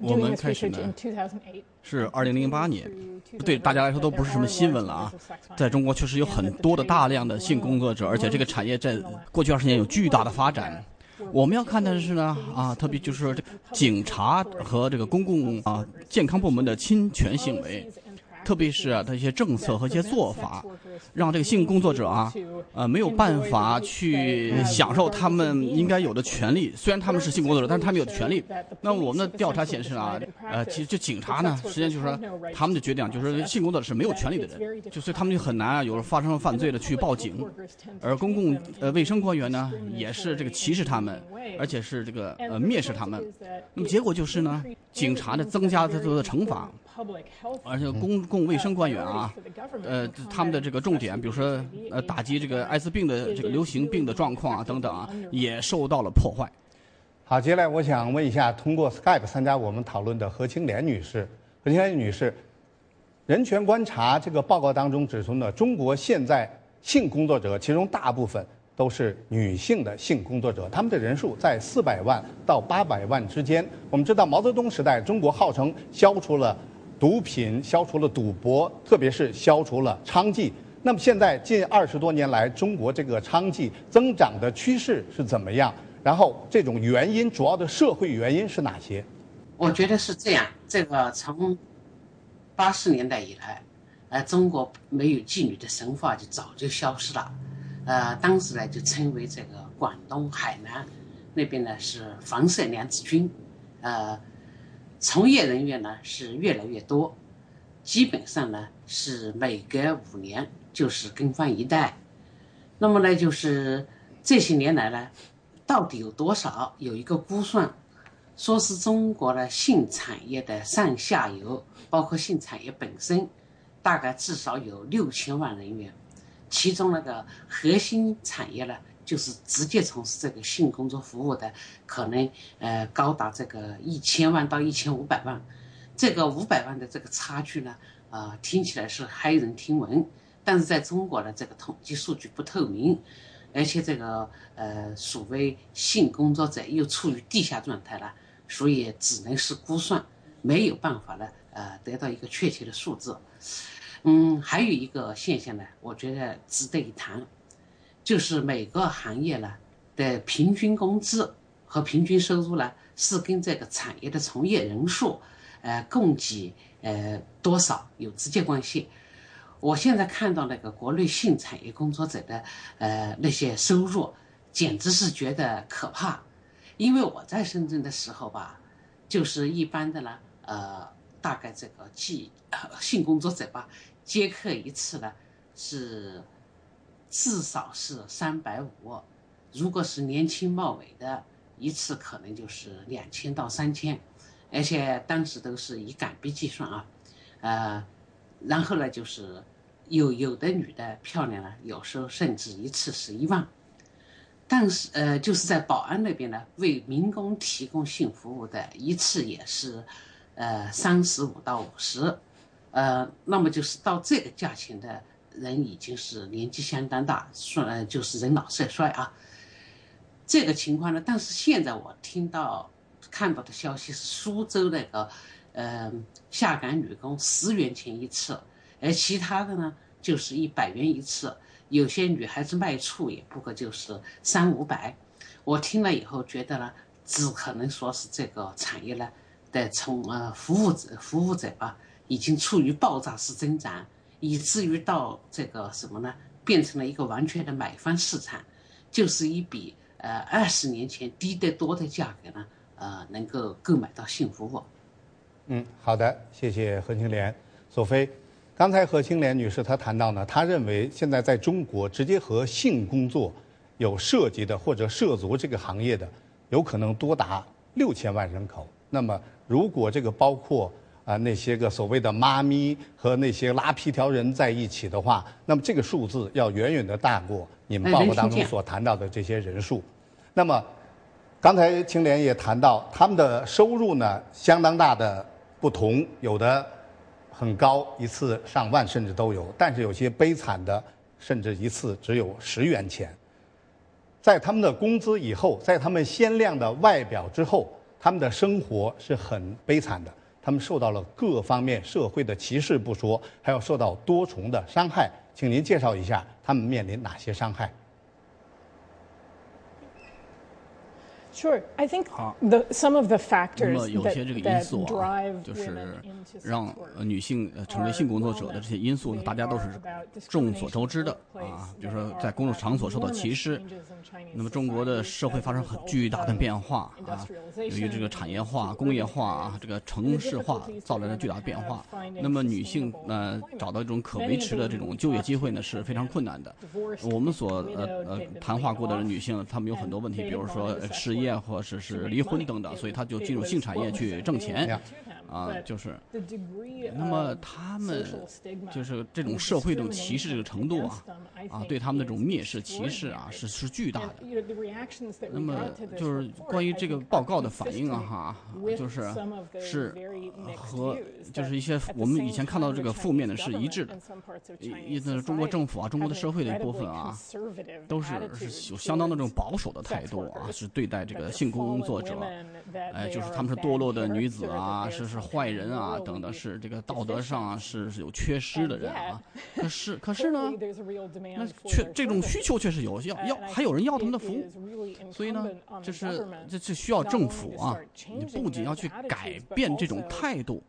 Speaker 13: 我们开始呢是二零零八年，对大家来说都不是什么新闻了啊。在中国确实有很多的大量的性工作者，而且这个产业在过去二十年有巨大的发展。我们要看的是呢，啊，特别就是警察和这个公共啊健康部门的侵权行为。特别是啊，他一些政策和一些做法，让这个性工作者啊，呃，没有办法去享受他们应该有的权利。虽然他们是性工作者，但是他们有权利。那我们的调查显示啊，呃，其实就警察呢，实际上就是说，他们的决定就是性工作者是没有权利的人，就所以他们就很难啊，有发生了犯罪的去报警。而公共呃卫生官员呢，也是这个歧视他们，而且是这个呃蔑视他们。那么结果就是呢，警察呢增加他的惩罚。而且公共卫生官员啊，呃，他们的这个重点，比如说呃，打击这个艾滋病的这个流行病的状况啊等等啊，也受到了破坏。
Speaker 12: 好，接下来我想问一下，通过 Skype 参加我们讨论的何青莲女士，何青莲女士，人权观察这个报告当中指出呢，中国现在性工作者其中大部分都是女性的性工作者，他们的人数在四百万到八百万之间。我们知道毛泽东时代，中国号称消除了。毒品消除了赌博，特别是消除了娼妓。那么现在近二十多年来，中国这个娼妓增长的趋势是怎么样？然后这种原因主要的社会原因是哪些？
Speaker 14: 我觉得是这样。这个从八十年代以来，呃，中国没有妓女的神话就早就消失了。呃，当时呢就称为这个广东、海南那边呢是黄色娘子军，呃。从业人员呢是越来越多，基本上呢是每隔五年就是更换一代。那么呢就是这些年来呢，到底有多少？有一个估算，说是中国的性产业的上下游，包括性产业本身，大概至少有六千万人员，其中那个核心产业呢。就是直接从事这个性工作服务的，可能呃高达这个一千万到一千五百万，这个五百万的这个差距呢，啊听起来是骇人听闻，但是在中国呢这个统计数据不透明，而且这个呃所谓性工作者又处于地下状态了，所以只能是估算，没有办法呢呃得到一个确切的数字。嗯，还有一个现象呢，我觉得值得一谈。就是每个行业呢的平均工资和平均收入呢，是跟这个产业的从业人数，呃，供给呃多少有直接关系。我现在看到那个国内性产业工作者的呃那些收入，简直是觉得可怕。因为我在深圳的时候吧，就是一般的呢，呃，大概这个计性工作者吧，接客一次呢是。至少是三百五，如果是年轻貌美的，一次可能就是两千到三千，而且当时都是以港币计算啊，呃，然后呢就是有有的女的漂亮呢，有时候甚至一次十一万，但是呃就是在宝安那边呢，为民工提供性服务的一次也是，呃三十五到五十，呃，那么就是到这个价钱的。人已经是年纪相当大，算就是人老色衰啊。这个情况呢，但是现在我听到看到的消息是苏州那个呃下岗女工十元钱一次，而其他的呢就是一百元一次，有些女孩子卖醋也不过就是三五百。我听了以后觉得呢，只可能说是这个产业呢的从呃服务者服务者吧，已经处于爆炸式增长，以至于到这个什么呢，变成了一个完全的买方市场，就是一笔呃二十年前低得多的价格呢，呃能够购买到性服务。
Speaker 12: 嗯，好的，谢谢何青莲，索菲。刚才何青莲女士她谈到呢，她认为现在在中国直接和性工作有涉及的或者涉足这个行业的，有可能多达六千万人口。那么，如果这个包括啊那些个所谓的妈咪和那些拉皮条人在一起的话，那么这个数字要远远的大过你们报告当中所谈到的这些人数。那么，刚才青莲也谈到，他们的收入呢相当大的。不同，有的很高，一次上万甚至都有；但是有些悲惨的，甚至一次只有十元钱。在他们的工资以后，在他们鲜亮的外表之后，他们的生活是很悲惨的。他们受到了各方面社会的歧视不说，还要受到多重的伤害。请您介绍一下他们面临哪些伤害
Speaker 15: ？Sure, I think the some of the factors
Speaker 13: 那么有些这个因素啊，就是让女性成为性工作者的这些因素呢，大家都是众所周知的啊。比如说在公众场所受到歧视，那么中国的社会发生很巨大的变化啊，由于这个产业化、工业化啊，这个城市化造来的巨大变化，那么女性呢找到一种可维持的这种就业机会呢是非常困难的。我们所呃呃谈话过的女性，她们有很多问题，比如说失业。或者是离婚等等，所以他就进入性产业去挣钱。啊，就是，那么他们就是这种社会这种歧视这个程度啊，啊，对他们的这种蔑视歧视啊，是是巨大的。那么就是关于这个报告的反应啊，哈，就是是和就是一些我们以前看到的这个负面的是一致的。意思是中国政府啊，中国的社会的一部分啊，都是是有相当的这种保守的态度啊，是对待这个性工作者，哎，就是他们是堕落的女子啊，是是。坏人啊，等等，是这个道德上啊是是有缺失的人啊。可是可是呢，那确这种需求确实有，要 [LAUGHS] 要还有人要他们的服务。所以呢，就是这这需要政府啊，你不仅要去改变这种态度，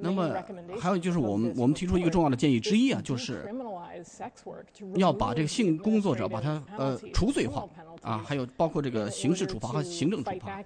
Speaker 13: 那么还有就是我们我们提出一个重要的建议之一啊，就是要把这个性工作者把他呃除罪化。啊，还有包括这个刑事处罚和行政处罚，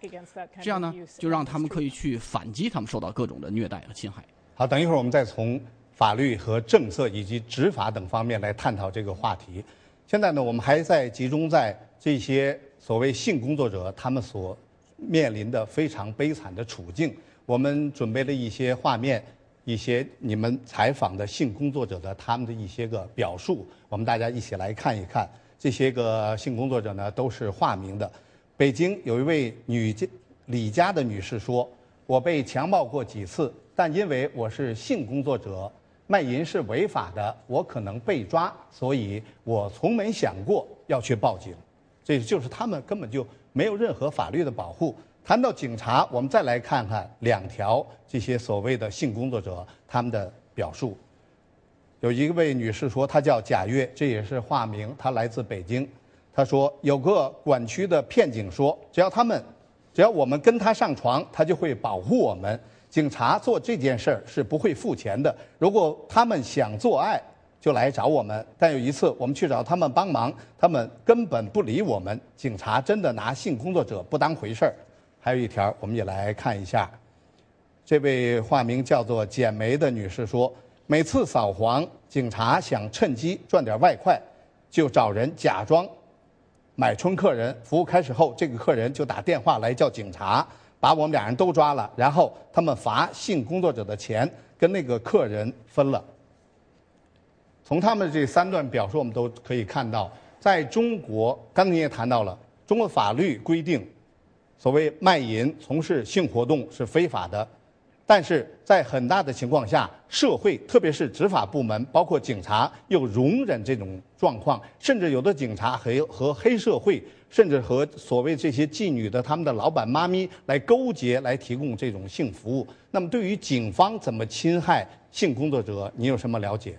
Speaker 13: 这样呢，就让他们可以去反击他们受到各种的虐待和侵害。
Speaker 12: 好，等一会儿我们再从法律和政策以及执法等方面来探讨这个话题。现在呢，我们还在集中在这些所谓性工作者他们所面临的非常悲惨的处境。我们准备了一些画面，一些你们采访的性工作者的他们的一些个表述，我们大家一起来看一看。这些个性工作者呢，都是化名的。北京有一位女家李家的女士说：“我被强暴过几次，但因为我是性工作者，卖淫是违法的，我可能被抓，所以我从没想过要去报警。”这就是他们根本就没有任何法律的保护。谈到警察，我们再来看看两条这些所谓的性工作者他们的表述。有一位女士说，她叫贾月，这也是化名，她来自北京。她说，有个管区的片警说，只要他们，只要我们跟他上床，他就会保护我们。警察做这件事儿是不会付钱的。如果他们想做爱，就来找我们。但有一次我们去找他们帮忙，他们根本不理我们。警察真的拿性工作者不当回事儿。还有一条，我们也来看一下。这位化名叫做简梅的女士说。每次扫黄，警察想趁机赚点外快，就找人假装买春客人。服务开始后，这个客人就打电话来叫警察，把我们俩人都抓了。然后他们罚性工作者的钱跟那个客人分了。从他们这三段表述，我们都可以看到，在中国，刚才你也谈到了，中国法律规定，所谓卖淫、从事性活动是非法的。但是在很大的情况下，社会特别是执法部门，包括警察，又容忍这种状况，甚至有的警察和和黑社会，甚至和所谓这些妓女的他们的老板妈咪来勾结，来提供这种性服务。那么，对于警方怎么侵害性工作者，你有什么了解？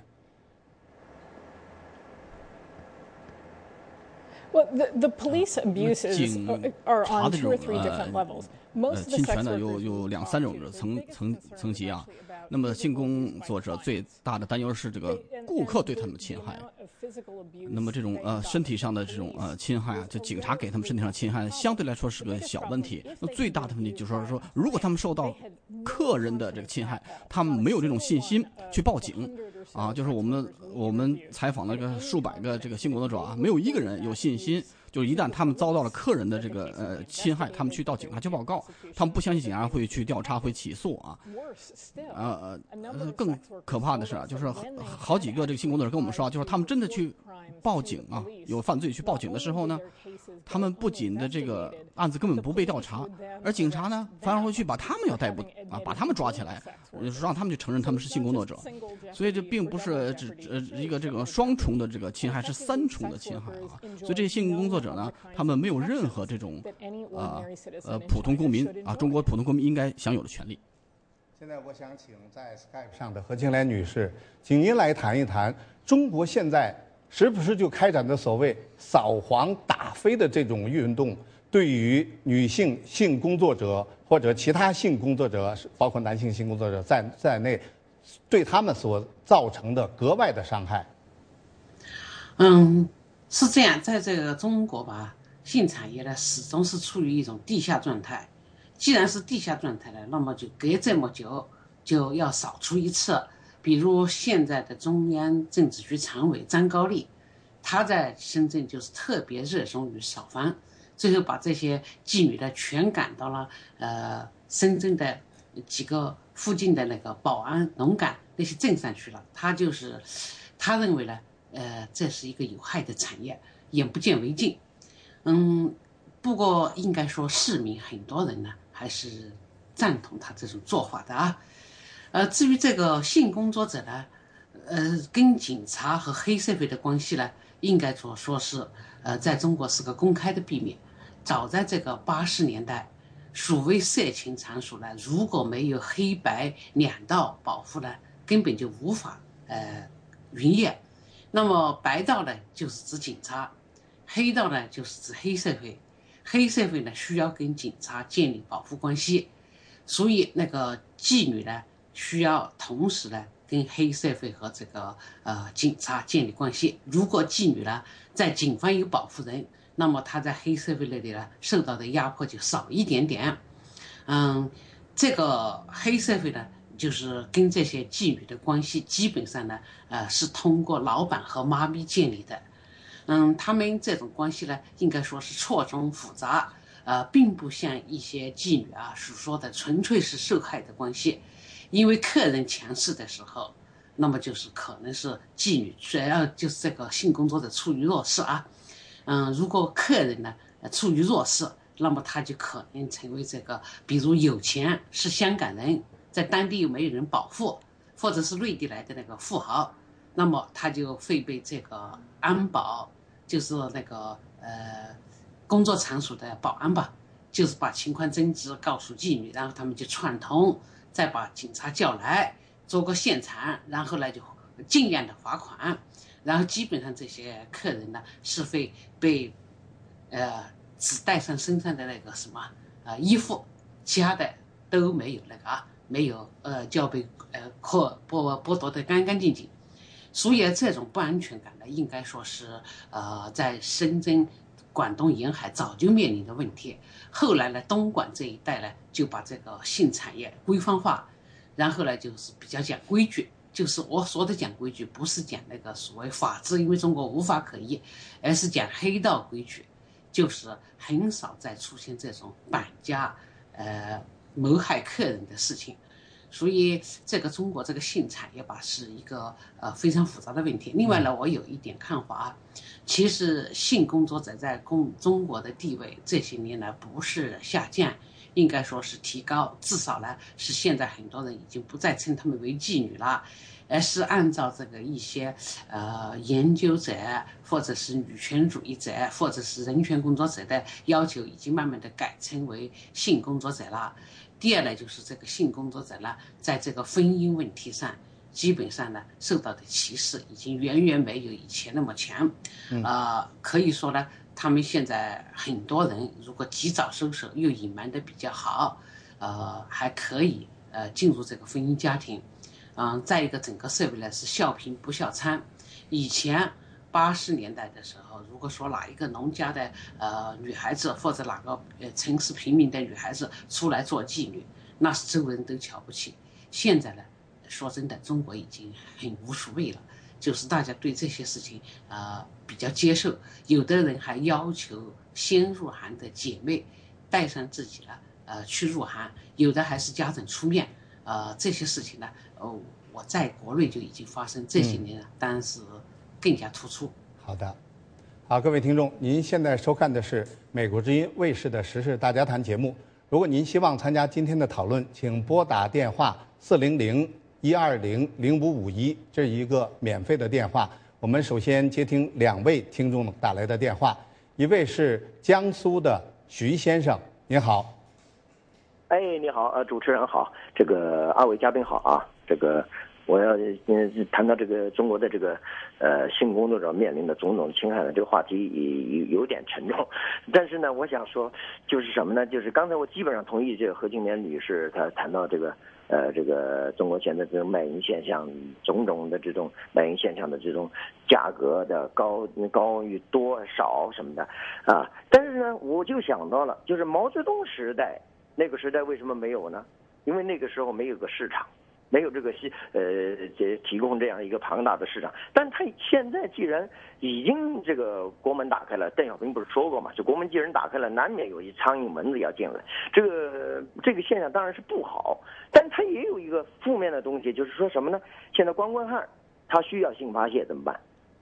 Speaker 15: Well, the the police abuses are on two or three different levels.
Speaker 13: 呃，侵权的有有两三种层层层级啊。那么性工作者最大的担忧是这个顾客对他们侵害。那么这种呃身体上的这种呃侵害啊，就警察给他们身体上侵害，相对来说是个小问题。那最大的问题就是说说，如果他们受到客人的这个侵害，他们没有这种信心去报警啊。就是我们我们采访了个数百个这个性工作者啊，没有一个人有信心。就一旦他们遭到了客人的这个呃侵害，他们去到警察去报告，他们不相信警察会去调查、会起诉啊。呃呃，更可怕的是啊，就是好几个这个性工作者跟我们说，就是他们真的去报警啊，有犯罪去报警的时候呢，他们不仅的这个案子根本不被调查，而警察呢反而会去把他们要逮捕啊，把他们抓起来，让他们去承认他们是性工作者。所以这并不是只呃一个这个双重的这个侵害，是三重的侵害啊。所以这些性工作。者呢，他们没有任何这种啊呃普通公民啊中国普通公民应该享有的权利。
Speaker 12: 现在我想请在 Skype 上的何青莲女士，请您来谈一谈中国现在时不时就开展的所谓扫黄打非的这种运动，对于女性性工作者或者其他性工作者，包括男性性工作者在在内，对他们所造成的格外的伤害。
Speaker 14: 嗯。是这样，在这个中国吧，性产业呢始终是处于一种地下状态。既然是地下状态呢，那么就隔这么久就要扫出一次。比如现在的中央政治局常委张高丽，他在深圳就是特别热衷于扫黄，最后把这些妓女的全赶到了呃深圳的几个附近的那个宝安、龙岗那些镇上去了。他就是他认为呢。呃，这是一个有害的产业，眼不见为净。嗯，不过应该说市民很多人呢还是赞同他这种做法的啊。呃，至于这个性工作者呢，呃，跟警察和黑社会的关系呢，应该说说是呃，在中国是个公开的秘密。早在这个八十年代，所谓色情场所呢，如果没有黑白两道保护呢，根本就无法呃营业。那么白道呢，就是指警察；黑道呢，就是指黑社会。黑社会呢，需要跟警察建立保护关系，所以那个妓女呢，需要同时呢跟黑社会和这个呃警察建立关系。如果妓女呢在警方有保护人，那么她在黑社会那里呢受到的压迫就少一点点。嗯，这个黑社会呢。就是跟这些妓女的关系，基本上呢，呃，是通过老板和妈咪建立的。嗯，他们这种关系呢，应该说是错综复杂，呃，并不像一些妓女啊所说的纯粹是受害的关系。因为客人强势的时候，那么就是可能是妓女主要就是这个性工作者处于弱势啊。嗯，如果客人呢处于弱势，那么他就可能成为这个，比如有钱是香港人。在当地又没有人保护，或者是内地来的那个富豪，那么他就会被这个安保，就是那个呃工作场所的保安吧，就是把情况真知告诉妓女，然后他们就串通，再把警察叫来做个现场，然后呢就尽量的罚款，然后基本上这些客人呢是会被呃只带上身上的那个什么啊衣服，其他的都没有那个啊。没有，呃，就要被呃剥剥剥夺的干干净净，所以这种不安全感呢，应该说是呃在深圳、广东沿海早就面临的问题。后来呢，东莞这一带呢就把这个性产业规范化，然后呢就是比较讲规矩，就是我说的讲规矩，不是讲那个所谓法治，因为中国无法可依，而是讲黑道规矩，就是很少再出现这种绑架，呃。谋害客人的事情，所以这个中国这个性产业吧，是一个呃非常复杂的问题。另外呢，我有一点看法啊，其实性工作者在公中国的地位这些年来不是下降，应该说是提高，至少呢是现在很多人已经不再称他们为妓女了。而是按照这个一些呃研究者，或者是女权主义者，或者是人权工作者的要求，已经慢慢的改称为性工作者了。第二呢，就是这个性工作者呢，在这个婚姻问题上，基本上呢受到的歧视已经远远没有以前那么强。呃，可以说呢，他们现在很多人如果及早收手，又隐瞒的比较好，呃，还可以呃进入这个婚姻家庭。嗯，再一个，整个社会呢是笑贫不笑娼。以前八十年代的时候，如果说哪一个农家的呃女孩子或者哪个呃城市平民的女孩子出来做妓女，那是周围人都瞧不起。现在呢，说真的，中国已经很无所谓了，就是大家对这些事情呃比较接受。有的人还要求先入行的姐妹带上自己的呃去入行，有的还是家长出面。呃，这些事情呢，呃，我在国内就已经发生这些年了，当然是更加突出。
Speaker 12: 好的，好，各位听众，您现在收看的是美国之音卫视的时事大家谈节目。如果您希望参加今天的讨论，请拨打电话四零零一二零零五五一，这是一个免费的电话。我们首先接听两位听众打来的电话，一位是江苏的徐先生，您好。
Speaker 16: 哎，你好，呃，主持人好，这个二位嘉宾好啊，这个我要嗯谈到这个中国的这个呃性工作者面临的种种侵害的这个话题有有点沉重，但是呢，我想说就是什么呢？就是刚才我基本上同意这个何静莲女士她谈到这个呃这个中国现在这种卖淫现象，种种的这种卖淫现象的这种价格的高高与多少什么的啊，但是呢，我就想到了，就是毛泽东时代。那个时代为什么没有呢？因为那个时候没有个市场，没有这个西呃这提供这样一个庞大的市场。但他现在既然已经这个国门打开了，邓小平不是说过嘛？就国门既然打开了，难免有一苍蝇蚊子要进来。这个这个现象当然是不好，但它也有一个负面的东西，就是说什么呢？现在光棍汉他需要性发泄怎么办？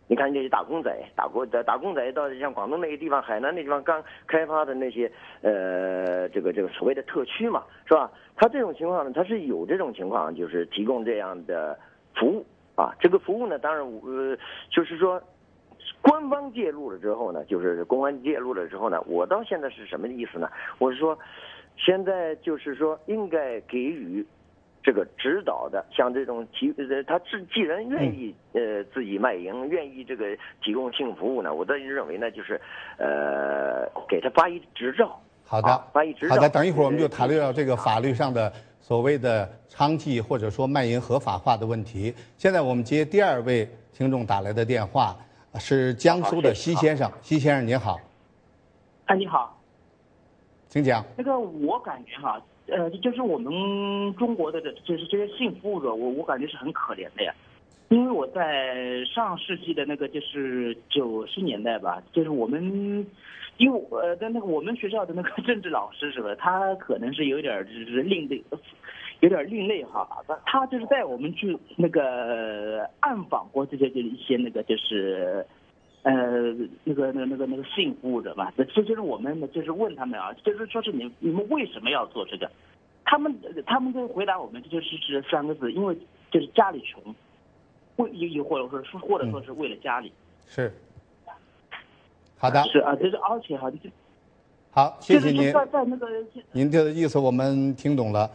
Speaker 16: 你看这些打工仔，打工的打工仔到像广东那个地方、海南那地方刚开发的那些，呃，这个这个所谓的特区嘛，是吧？他这种情况呢，他是有这种情况，就是提供这样的服务啊。这个服务呢，当然呃，就是说，官方介入了之后呢，就是公安介入了之后呢，我到现在是什么意思呢？我是说，现在就是说应该给予。这个指导的，像这种提呃，他既既然愿意呃自己卖淫，愿意这个提供性服务呢，我倒认为呢，就是呃给他发一执照。
Speaker 12: 好的，
Speaker 16: 发一执照。
Speaker 12: 好的，等一会儿我们就谈论到这个法律上的所谓的娼妓或者说卖淫合法化的问题。现在我们接第二位听众打来的电话，是江苏的西先生。西先生您好。
Speaker 17: 哎，你好。
Speaker 12: 请讲。
Speaker 17: 那个我感觉哈。呃，就是我们中国的这，就是这些性服务者，我我感觉是很可怜的呀。因为我在上世纪的那个就是九十年代吧，就是我们，因为呃，在那个我们学校的那个 [LAUGHS] 政治老师是吧，他可能是有点就是另类，有点另类哈。他就是带我们去那个暗访过这些就是一些那个就是。呃，那个、那个、那个、那个性服务者吧，这就是我们就是问他们啊，就是说是你你们为什么要做这个？他们他们都回答我们，这就是是三个字，因为就是家里穷，为又又或者说是或者说是为了家里。
Speaker 12: 是。好的。
Speaker 17: 是啊，就是而且哈，就
Speaker 12: 好，谢谢您。
Speaker 17: 在在那个。
Speaker 12: 您的意思我们听懂了。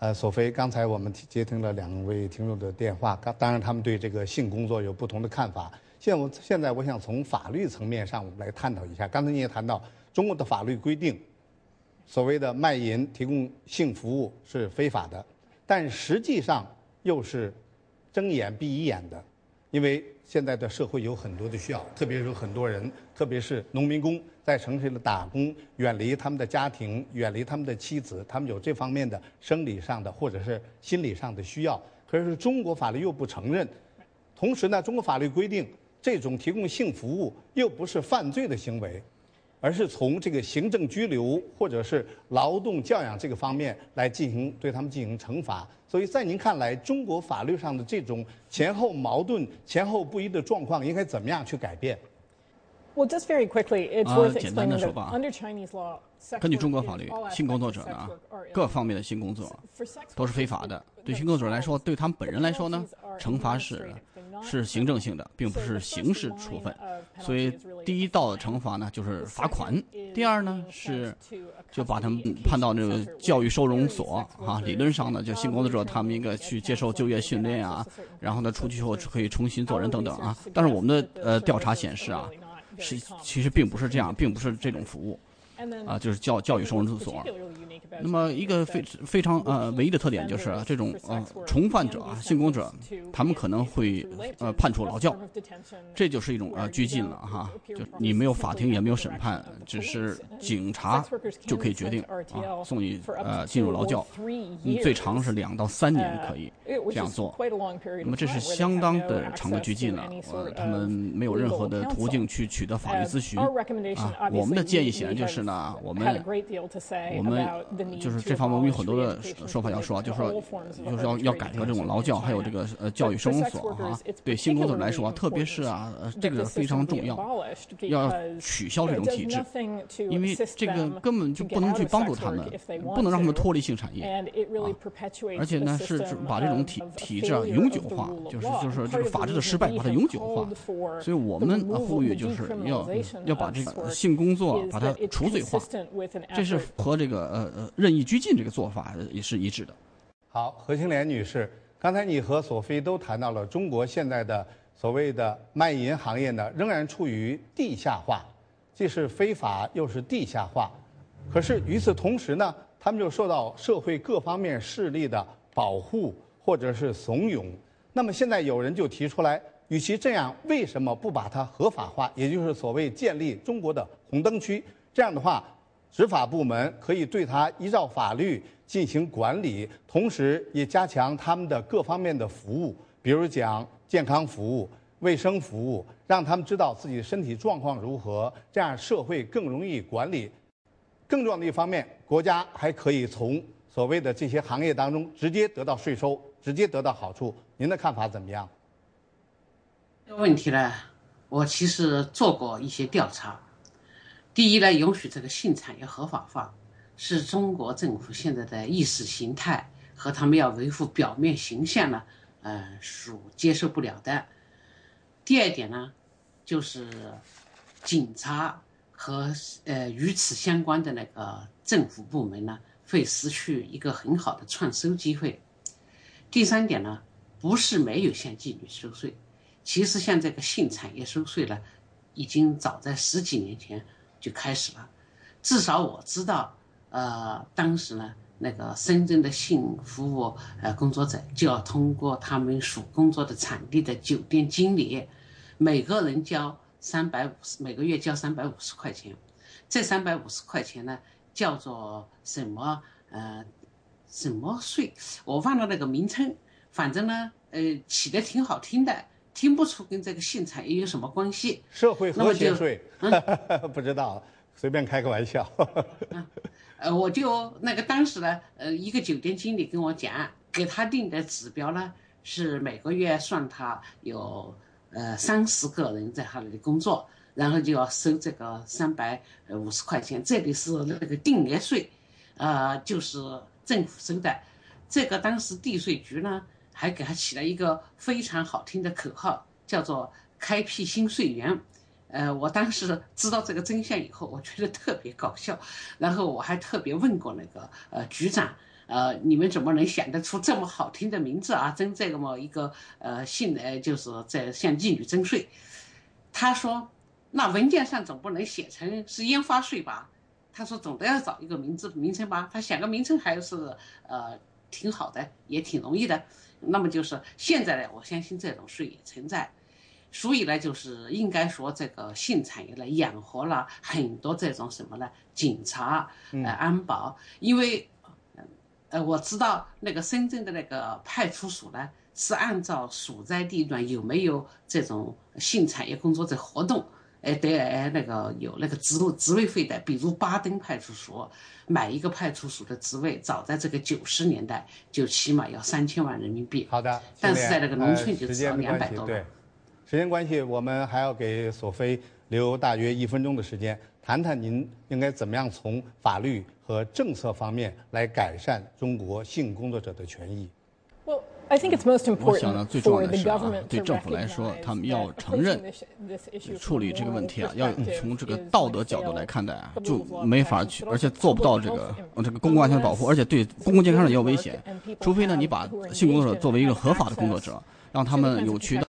Speaker 12: 呃，索菲，刚才我们接听了两位听众的电话，当当然他们对这个性工作有不同的看法。现我现在我想从法律层面上我们来探讨一下。刚才你也谈到，中国的法律规定，所谓的卖淫提供性服务是非法的，但实际上又是睁眼闭一眼的，因为现在的社会有很多的需要，特别是很多人，特别是农民工在城市里打工，远离他们的家庭，远离他们的妻子，他们有这方面的生理上的或者是心理上的需要，可是中国法律又不承认。同时呢，中国法律规定。这种提供性服务又不是犯罪的行为，而是从这个行政拘留或者是劳动教养这个方面来进行对他们进行惩罚。所以在您看来，中国法律上的这种前后矛盾、前后不一的状况，应该怎么样去改变
Speaker 15: ？Well, just very quickly, it's worth explaining that under Chinese law.
Speaker 13: 根据中国法律，性工作者呢，各方面的性工作都是非法的。对性工作者来说，对他们本人来说呢，惩罚是是行政性的，并不是刑事处分。所以，第一道的惩罚呢就是罚款；第二呢是就把他们判到这个教育收容所啊。理论上呢，就性工作者他们应该去接受就业训练啊，然后呢出去以后可以重新做人等等啊。但是我们的呃调查显示啊。是其实并不是这样，并不是这种服务。啊，就是教教育收容所。那么一个非非常呃唯一的特点就是这种呃重犯者啊性工者，他们可能会呃判处劳教，这就是一种呃拘禁了哈。就你没有法庭也没有审判，只是警察就可以决定啊送你呃进入劳教，最长是两到三年可以这样做。那么这是相当的长的拘禁了，呃他们没有任何的途径去取得法律咨询啊。我们的建议显然就是。那我们我们就是这方面，我们有很多的说法要说，就是说，就是要要改革这种劳教，还有这个呃教育收容所啊。对新工作者来说啊，特别是啊，这个非常重要，要取消这种体制，因为这个根本就不能去帮助他们，不能让他们脱离性产业啊。而且呢，是把这种体体制啊永久化，就是就是这个法治的失败把它永久化。所以我们呼吁就是要要把这个性工作把它除罪。化，这是和这个呃呃任意拘禁这个做法也是一致的。
Speaker 12: 好，何青莲女士，刚才你和索菲都谈到了中国现在的所谓的卖淫行业呢，仍然处于地下化，既是非法又是地下化。可是与此同时呢，他们就受到社会各方面势力的保护或者是怂恿。那么现在有人就提出来，与其这样，为什么不把它合法化？也就是所谓建立中国的红灯区。这样的话，执法部门可以对他依照法律进行管理，同时也加强他们的各方面的服务，比如讲健康服务、卫生服务，让他们知道自己身体状况如何，这样社会更容易管理。更重要的一方面，国家还可以从所谓的这些行业当中直接得到税收，直接得到好处。您的看法怎么样？
Speaker 14: 这个问题呢，我其实做过一些调查。第一呢，允许这个性产业合法化，是中国政府现在的意识形态和他们要维护表面形象呢，呃，属接受不了的。第二点呢，就是警察和呃与此相关的那个政府部门呢，会失去一个很好的创收机会。第三点呢，不是没有向妓女收税，其实像这个性产业收税呢，已经早在十几年前。就开始了，至少我知道，呃，当时呢，那个深圳的性服务呃工作者就要通过他们所工作的场地的酒店经理，每个人交三百五十，每个月交三百五十块钱，这三百五十块钱呢叫做什么呃什么税，我忘了那个名称，反正呢呃起的挺好听的。听不出跟这个性产业有什么关系？
Speaker 12: 社会和谐税，[LAUGHS] 不知道，随便开个玩笑。
Speaker 14: 呃，我就那个当时呢，呃，一个酒店经理跟我讲，给他定的指标呢是每个月算他有呃三十个人在他那里工作，然后就要收这个三百五十块钱，这里是那个定额税，呃，就是政府收的。这个当时地税局呢。还给他起了一个非常好听的口号，叫做“开辟新税源”。呃，我当时知道这个真相以后，我觉得特别搞笑。然后我还特别问过那个呃局长，呃，你们怎么能想得出这么好听的名字啊？征这么一个呃姓呃，就是在向妓女征税。他说，那文件上总不能写成是烟花税吧？他说，总得要找一个名字名称吧？他想个名称还是呃挺好的，也挺容易的。那么就是现在呢，我相信这种税也存在，所以呢，就是应该说这个性产业呢养活了很多这种什么呢？警察、呃安保，因为，呃我知道那个深圳的那个派出所呢是按照所在地段有没有这种性产业工作者活动。哎，对，哎，那个有那个职务职位费的，比如巴登派出所，买一个派出所的职位，早在这个九十年代就起码要三千万人民币。
Speaker 12: 好的，
Speaker 14: 但是在那个农村就只要两百多
Speaker 12: 对，时间关系，我们还要给索菲留大约一分钟的时间，谈谈您应该怎么样从法律和政策方面来改善中国性工作者的权益。
Speaker 13: 我想呢，最重要的是啊，对政府来说，他们要承认处理这个问题啊，要从这个道德角度来看待啊，就没法去，而且做不到这个这个公共安全保护，而且对公共健康上也有危险。除非呢，你把性工作者作为一个合法的工作者，让他们有渠道。